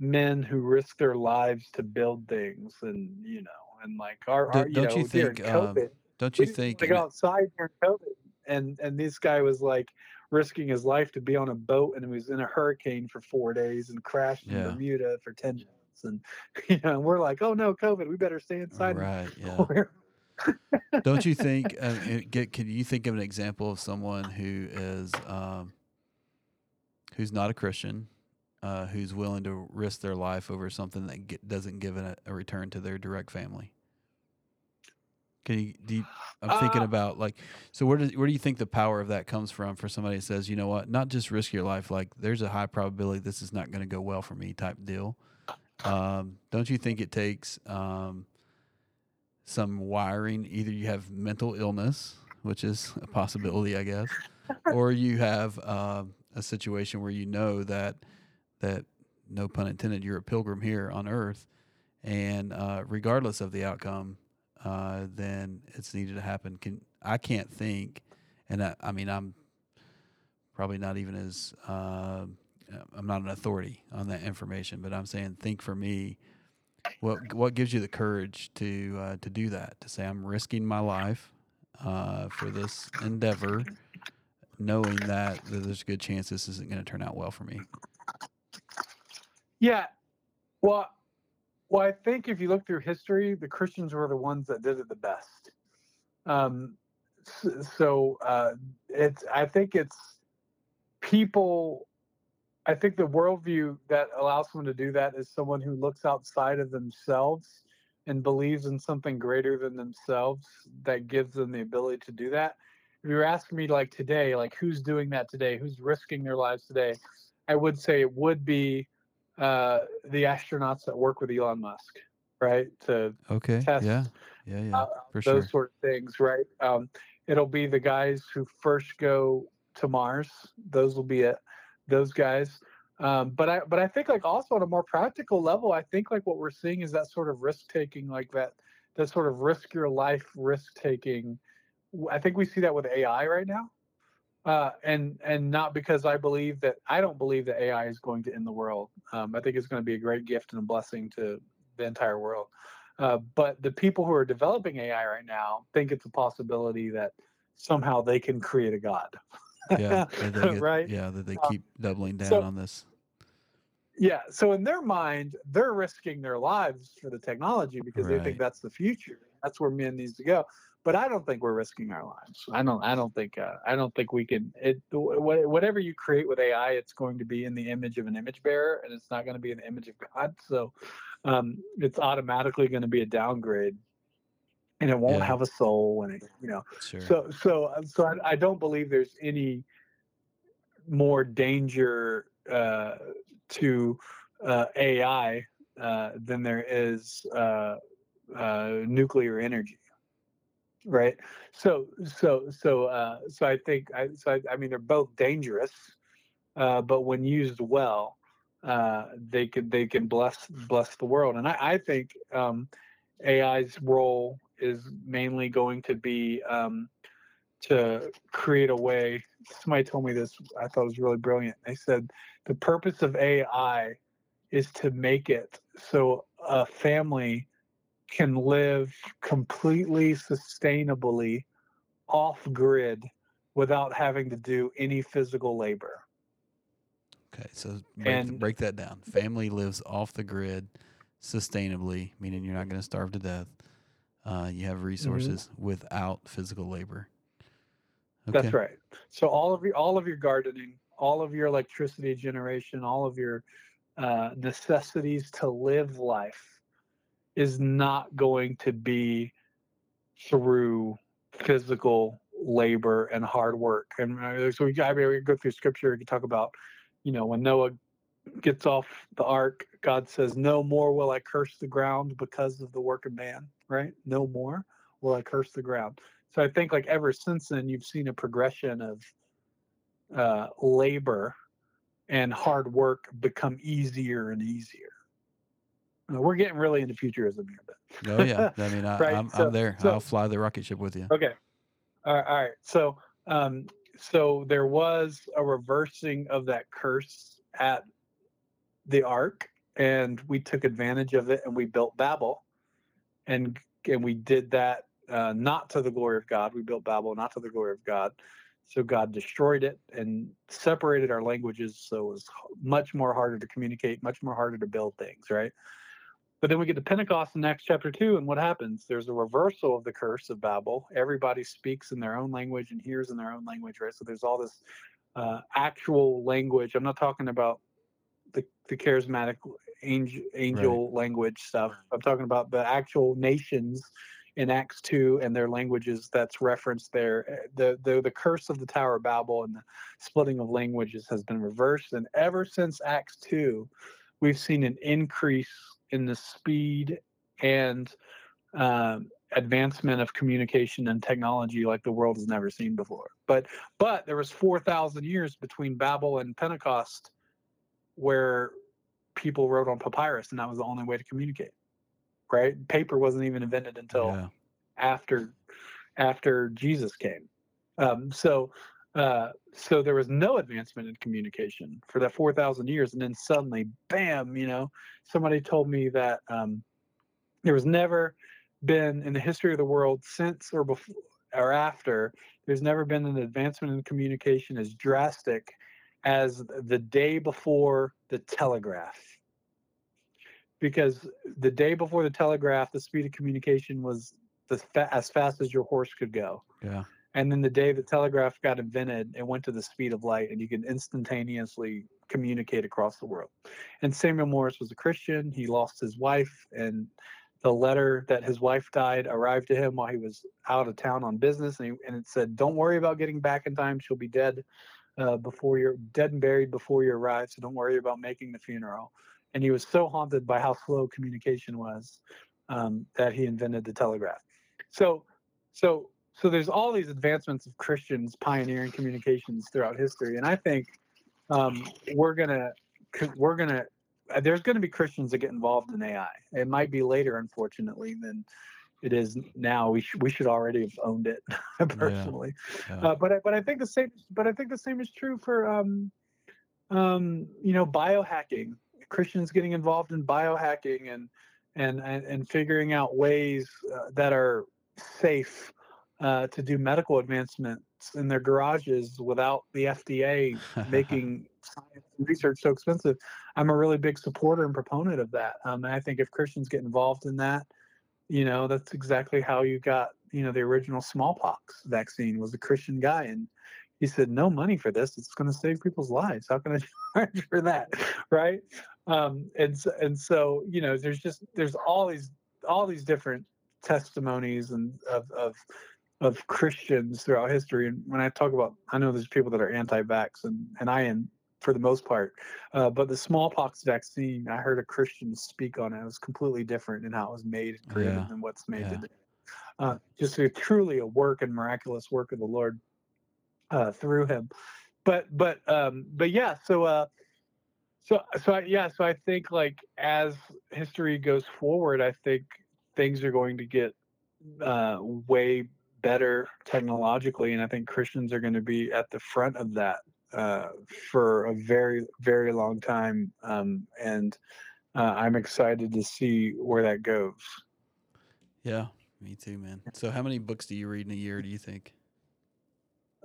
men who risk their lives to build things, and you know, and like our, Do- our you don't know you during think, um, COVID, Don't you didn't think? wanna go outside during COVID, and and this guy was like risking his life to be on a boat, and he was in a hurricane for four days and crashed in Bermuda for ten minutes, and you know, and we're like, oh no, COVID, we better stay inside. Right. Yeah. Don't you think? Uh, get, can you think of an example of someone who is um, who's not a Christian, uh, who's willing to risk their life over something that get, doesn't give a, a return to their direct family? Can you? Do you I'm thinking Uh, about like, so where does where do you think the power of that comes from for somebody that says, you know what, not just risk your life, like there's a high probability this is not going to go well for me type deal. Um, don't you think it takes um, some wiring? Either you have mental illness, which is a possibility, I guess, or you have um a situation where you know that that no pun intended, you're a pilgrim here on earth, and uh, regardless of the outcome, uh, then it's needed to happen. Can I can't think, and I, I mean I'm probably not even as uh, I'm not an authority on that information, but I'm saying think for me. What what gives you the courage to uh, to do that? To say I'm risking my life uh, for this endeavor, knowing that, that there's a good chance this isn't going to turn out well for me. Yeah. Well, well, I think if you look through history, the Christians were the ones that did it the best. Um, so uh, it's I think it's people. I think the worldview that allows someone to do that is someone who looks outside of themselves and believes in something greater than themselves that gives them the ability to do that. If you're asking me like today, like who's doing that today, who's risking their lives today, I would say it would be uh, the astronauts that work with Elon Musk, right? To okay, test yeah, yeah, yeah, uh, those sure. sort of things, right? Um, it'll be the guys who first go to Mars. Those will be it. Those guys. Um, but I, but I think like also on a more practical level, I think like what we're seeing is that sort of risk taking, like that, that sort of risk your life risk taking. I think we see that with AI right now. Uh, and and not because I believe that I don't believe that AI is going to end the world. Um, I think it's going to be a great gift and a blessing to the entire world. Uh, but the people who are developing AI right now think it's a possibility that somehow they can create a god. Yeah, get, right? Yeah, that they Um, keep doubling down so- on this. Yeah. So in their mind, they're risking their lives for the technology because they think that's the future. That's where man needs to go. But I don't think we're risking our lives. I don't. I don't think. Uh, I don't think we can. It whatever you create with AI, it's going to be in the image of an image bearer, and it's not going to be an image of God. So, um, it's automatically going to be a downgrade, and it won't Yeah. have a soul. And it, you know, Sure. so so so I, I don't believe there's any more danger uh, to uh, AI uh, than there is uh, uh, nuclear energy. Right. So so so uh, so I think I so I, I mean they're both dangerous, uh, but when used well, uh, they can they can bless bless the world. And I, I think um, AI's role is mainly going to be um, to create a way. Somebody told me this. I thought was really brilliant. They said the purpose of AI is to make it so a family can live completely sustainably off grid without having to do any physical labor. Okay, so break, And- break that down. Family lives off the grid sustainably, meaning you're not going to starve to death. Uh, you Mm-hmm. have resources without physical labor. That's right. So all of your all of your gardening, all of your electricity generation, all of your uh, necessities to live life is not going to be through physical labor and hard work. And uh, so we, I mean, we go through scripture. We can talk about, you know, when Noah gets off the ark, God says, "No more will I curse the ground because of the work of man." Right? No more will I curse the ground. So I think like ever since then, you've seen a progression of uh, labor and hard work become easier and easier. Uh, We're getting really into futurism here, but Oh yeah, I mean, I, Right, I'm, so- I'm there. so- I'll fly the rocket ship with you. Okay. All right. All right. So, um, so there was a reversing of that curse at the Ark, and we took advantage of it, and we built Babel, and and we did that uh, not to the glory of God. We built Babel not to the glory of God. So God destroyed it and separated our languages, so it was much more harder to communicate, much more harder to build things, right? But then we get to Pentecost in Acts chapter 2, and what happens? There's a reversal of the curse of Babel. Everybody speaks in their own language and hears in their own language, right? So there's all this uh, actual language. I'm not talking about the, the charismatic angel, angel language stuff. I'm talking about the actual nations in Acts 2 and their languages that's referenced there. Uh, The, the, the curse of the Tower of Babel and the splitting of languages has been reversed. And ever since Acts 2, we've seen an increase in the speed and um, advancement of communication and technology like the world has never seen before. But but there was four thousand years between Babel and Pentecost, where people wrote on papyrus, and that was the only way to communicate. Right? Paper wasn't even invented until Yeah. after after Jesus came. Um, so uh, so there was no advancement in communication for that four thousand years, and then suddenly, bam! You know, somebody told me that um, there was never been in the history of the world since or before or after. There's never been an advancement in communication as drastic as the day before the telegraph because the day before the telegraph, the speed of communication was the fa- as fast as your horse could go. Yeah. And then the day the telegraph got invented, it went to the speed of light, and you could instantaneously communicate across the world. And Samuel Morse was a Christian. He lost his wife, and the letter that his wife died arrived to him while he was out of town on business, and, he, and it said, "Don't worry about getting back in time. She'll be dead uh, before you're dead and buried before you arrive. So don't worry about making the funeral." And he was so haunted by how slow communication was um, that he invented the telegraph. So, so so there's all these advancements of Christians pioneering communications throughout history, and I think um, we're gonna we're gonna uh, there's going to be Christians that get involved in AI. It might be later, unfortunately, than it is now. We should we should already have owned it personally, Yeah. Uh, but I, but I think the same but I think the same is true for um, um, you know biohacking. Christians getting involved in biohacking and and and, and figuring out ways uh, that are safe uh, to do medical advancements in their garages without the FDA making science and research so expensive. I'm a really big supporter and proponent of that. Um, and I think if Christians get involved in that, you know, that's exactly how you got, you know, the original smallpox vaccine was a Christian guy. And he said, no money for this. It's going to save people's lives. How can I charge for that? Right. Um, and, so, and so, you know, there's just, there's all these, all these different testimonies and of, of, of Christians throughout history. And when I talk about, I know there's people that are anti-vax, and and I am for the most part. Uh, but the smallpox vaccine, I heard a Christian speak on it. It was completely different in how it was made and created Yeah. than what's made Yeah. today. Uh, just a, truly a work and miraculous work of the Lord uh, through him. But but um, but yeah. So uh, so so I, yeah. So I think like as history goes forward, I think things are going to get uh, way better technologically, and I think Christians are going to be at the front of that uh, for a very, very long time. Um, and uh, I'm excited to see where that goes. Yeah. Me too, man. So how many books do you read in a year? Do you think?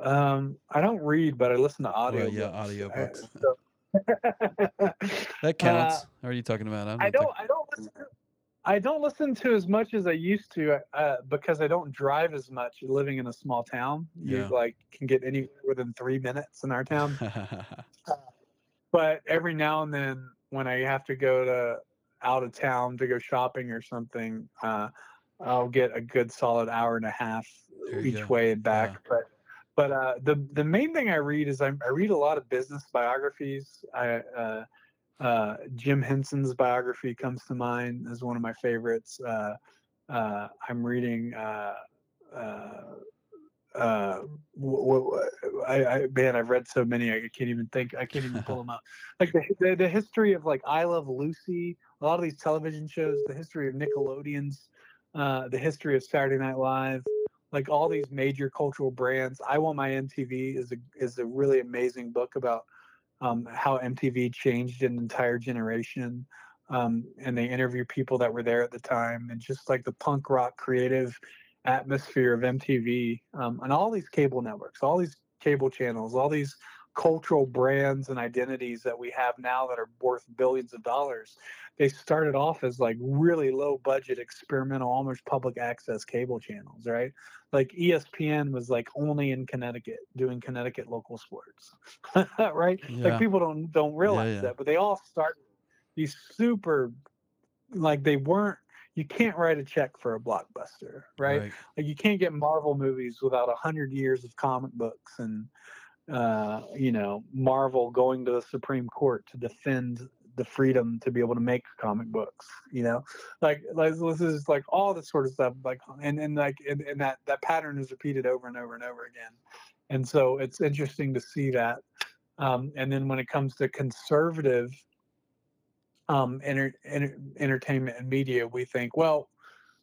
Um, I don't read, but I listen to audio. Well, yeah, audiobooks. That Uh, counts. What are you talking about? I think- don't. I don't listen. To, I don't listen to as much as I used to uh, because I don't drive as much. Living in a small town, you like can get anywhere within three minutes in our town. but every now and then when I have to go to out of town to go shopping or something, uh, I'll get a good solid hour and a half each go. way and back. Yeah. But but uh, the the main thing I read is I, I read a lot of business biographies. I uh, Jim Henson's biography comes to mind as one of my favorites. Uh, uh, I'm reading. Uh, uh, uh, I, I man, I've read so many I can't even think. I can't even pull them out. Like the, the the history of like I Love Lucy, a lot of these television shows, the history of Nickelodeon's, uh, the history of Saturday Night Live, like all these major cultural brands. I Want My MTV is a is a really amazing book about um, how MTV changed an entire generation. Um, and they interview people that were there at the time, and just like the punk rock creative atmosphere of MTV um, and all these cable networks, all these cable channels, all these cultural brands and identities that we have now that are worth billions of dollars. They started off as like really low budget, experimental, almost public access cable channels, right? Like ESPN was like only in Connecticut doing Connecticut local sports, right? Yeah. Like people don't don't realize yeah. that, but they all start these super, like they weren't. You can't write a check for a blockbuster, right? Like you can't get Marvel movies without a hundred years of comic books and uh, you know Marvel going to the Supreme Court to defend the freedom to be able to make comic books. You know, like like this is like all this sort of stuff. Like and and like and, and that that pattern is repeated over and over and over again. And so it's interesting to see that. Um, and then when it comes to conservative um, enter, enter, entertainment and media, we think, well,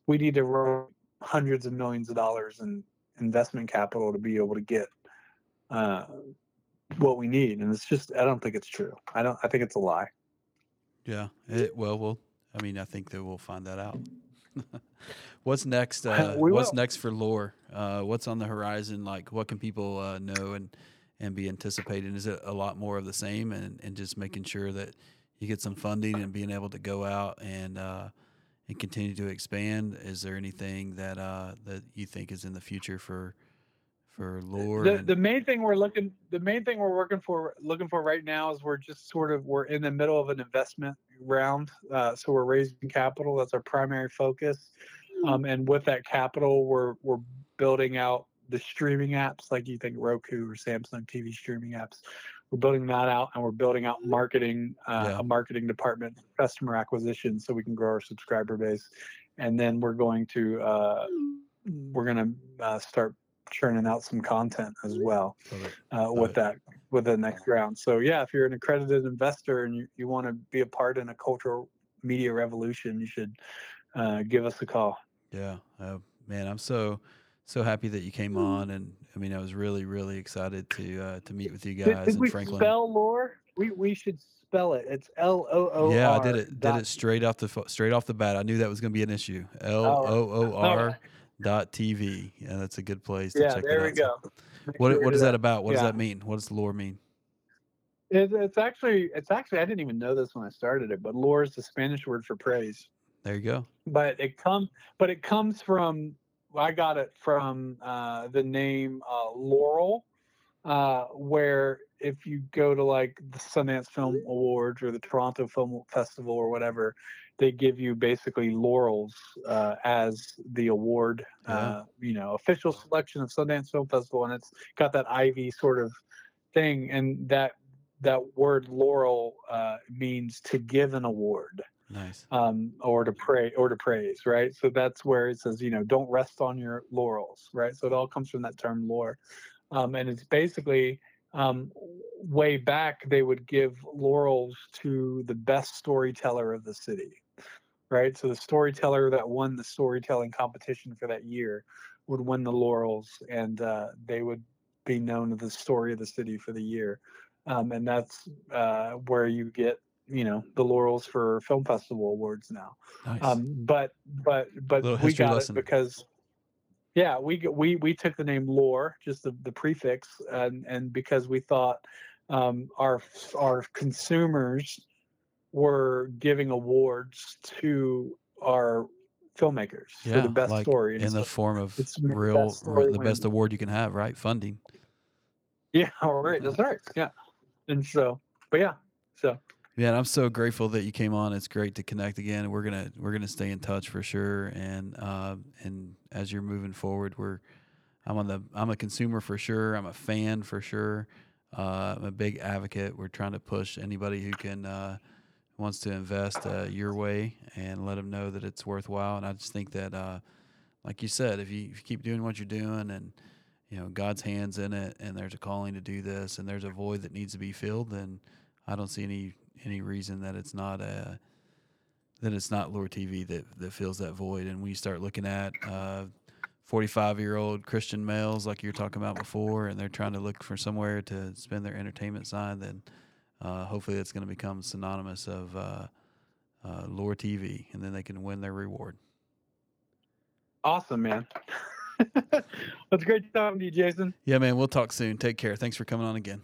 we need to roll hundreds of millions of dollars in investment capital to be able to get uh, what we need. And it's just, I don't think it's true. I don't, I think it's a lie. Yeah. It, well, well, I mean, I think that we'll find that out. what's next? Uh, what's next for Loor? Uh, what's on the horizon? Like, what can people uh, know and and be anticipating? Is it a lot more of the same, and and just making sure that you get some funding and being able to go out and uh, and continue to expand. Is there anything that uh, that you think is in the future for for Loor? The, the main thing we're looking the main thing we're working for looking for right now is we're just sort of we're in the middle of an investment round. Uh, so we're raising capital. That's our primary focus. Um, and with that capital, we're we're building out the streaming apps like you think Roku or Samsung TV streaming apps. We're building that out, and we're building out marketing, uh, Yeah. a marketing department, customer acquisition, so we can grow our subscriber base. And then we're going to uh, we're going to uh, start churning out some content as well uh, with that with the next round. So yeah, if you're an accredited investor and you, you want to be a part in a cultural media revolution, you should uh, give us a call. Yeah, uh, man, I'm so so happy that you came on, and I mean, I was really really excited to uh, to meet with you Did, guys did in we Franklin. spell Loor? We we should spell it. It's L O O R. yeah, I did it did it straight off the straight off the bat. I knew that was going to be an issue. L All O O R. dot TV. Yeah, that's a good place to Yeah, check there we out. Go. Make What sure what is that about? What does that mean? What does Loor mean? It, it's actually it's actually I didn't even know this when I started it, but Loor is the Spanish word for praise. There you go. but it come but it comes from I got it from uh, the name uh, Laurel, uh, where if you go to like the Sundance Film Awards or the Toronto Film Festival or whatever, they give you basically laurels uh, as the award, Yeah. uh, you know, official selection of Sundance Film Festival, and it's got that ivy sort of thing, and that that word laurel uh, means to give an award Nice. um, or to pray or to praise, right? So that's where it says, you know, don't rest on your laurels, right? So it all comes from that term Loor, um, and it's basically um, way back they would give laurels to the best storyteller of the city, right? So the storyteller that won the storytelling competition for that year would win the laurels, and uh, they would be known as the story of the city for the year, um, and that's uh, where you get you know the laurels for film festival awards now Nice. um but but but we got lesson. it because yeah we we we took the name Loor just the, the prefix and and because we thought um our our consumers were giving awards to our filmmakers for the best like story and in the so- form of real, best the best award you can have, right? Funding. yeah all right that's right yeah and so but yeah so Yeah, and I'm so grateful that you came on. It's great to connect again. We're gonna we're gonna stay in touch for sure. And uh, and as you're moving forward, we're I'm on the I'm a consumer for sure. I'm a fan for sure. Uh, I'm a big advocate. We're trying to push anybody who can uh, wants to invest uh, your way and let them know that it's worthwhile. And I just think that, uh, like you said, if you, if you keep doing what you're doing and you know God's hands in it, and there's a calling to do this, and there's a void that needs to be filled, then I don't see any any reason that it's not a that it's not Loor TV that that fills that void. And when you start looking at uh, 45 year old Christian males like you were talking about before, and they're trying to look for somewhere to spend their entertainment side, then uh, hopefully it's going to become synonymous of uh, uh, Loor TV, and then they can win their reward. awesome man it's great talking to you jason Yeah, man. We'll talk soon. Take care. Thanks for coming on again.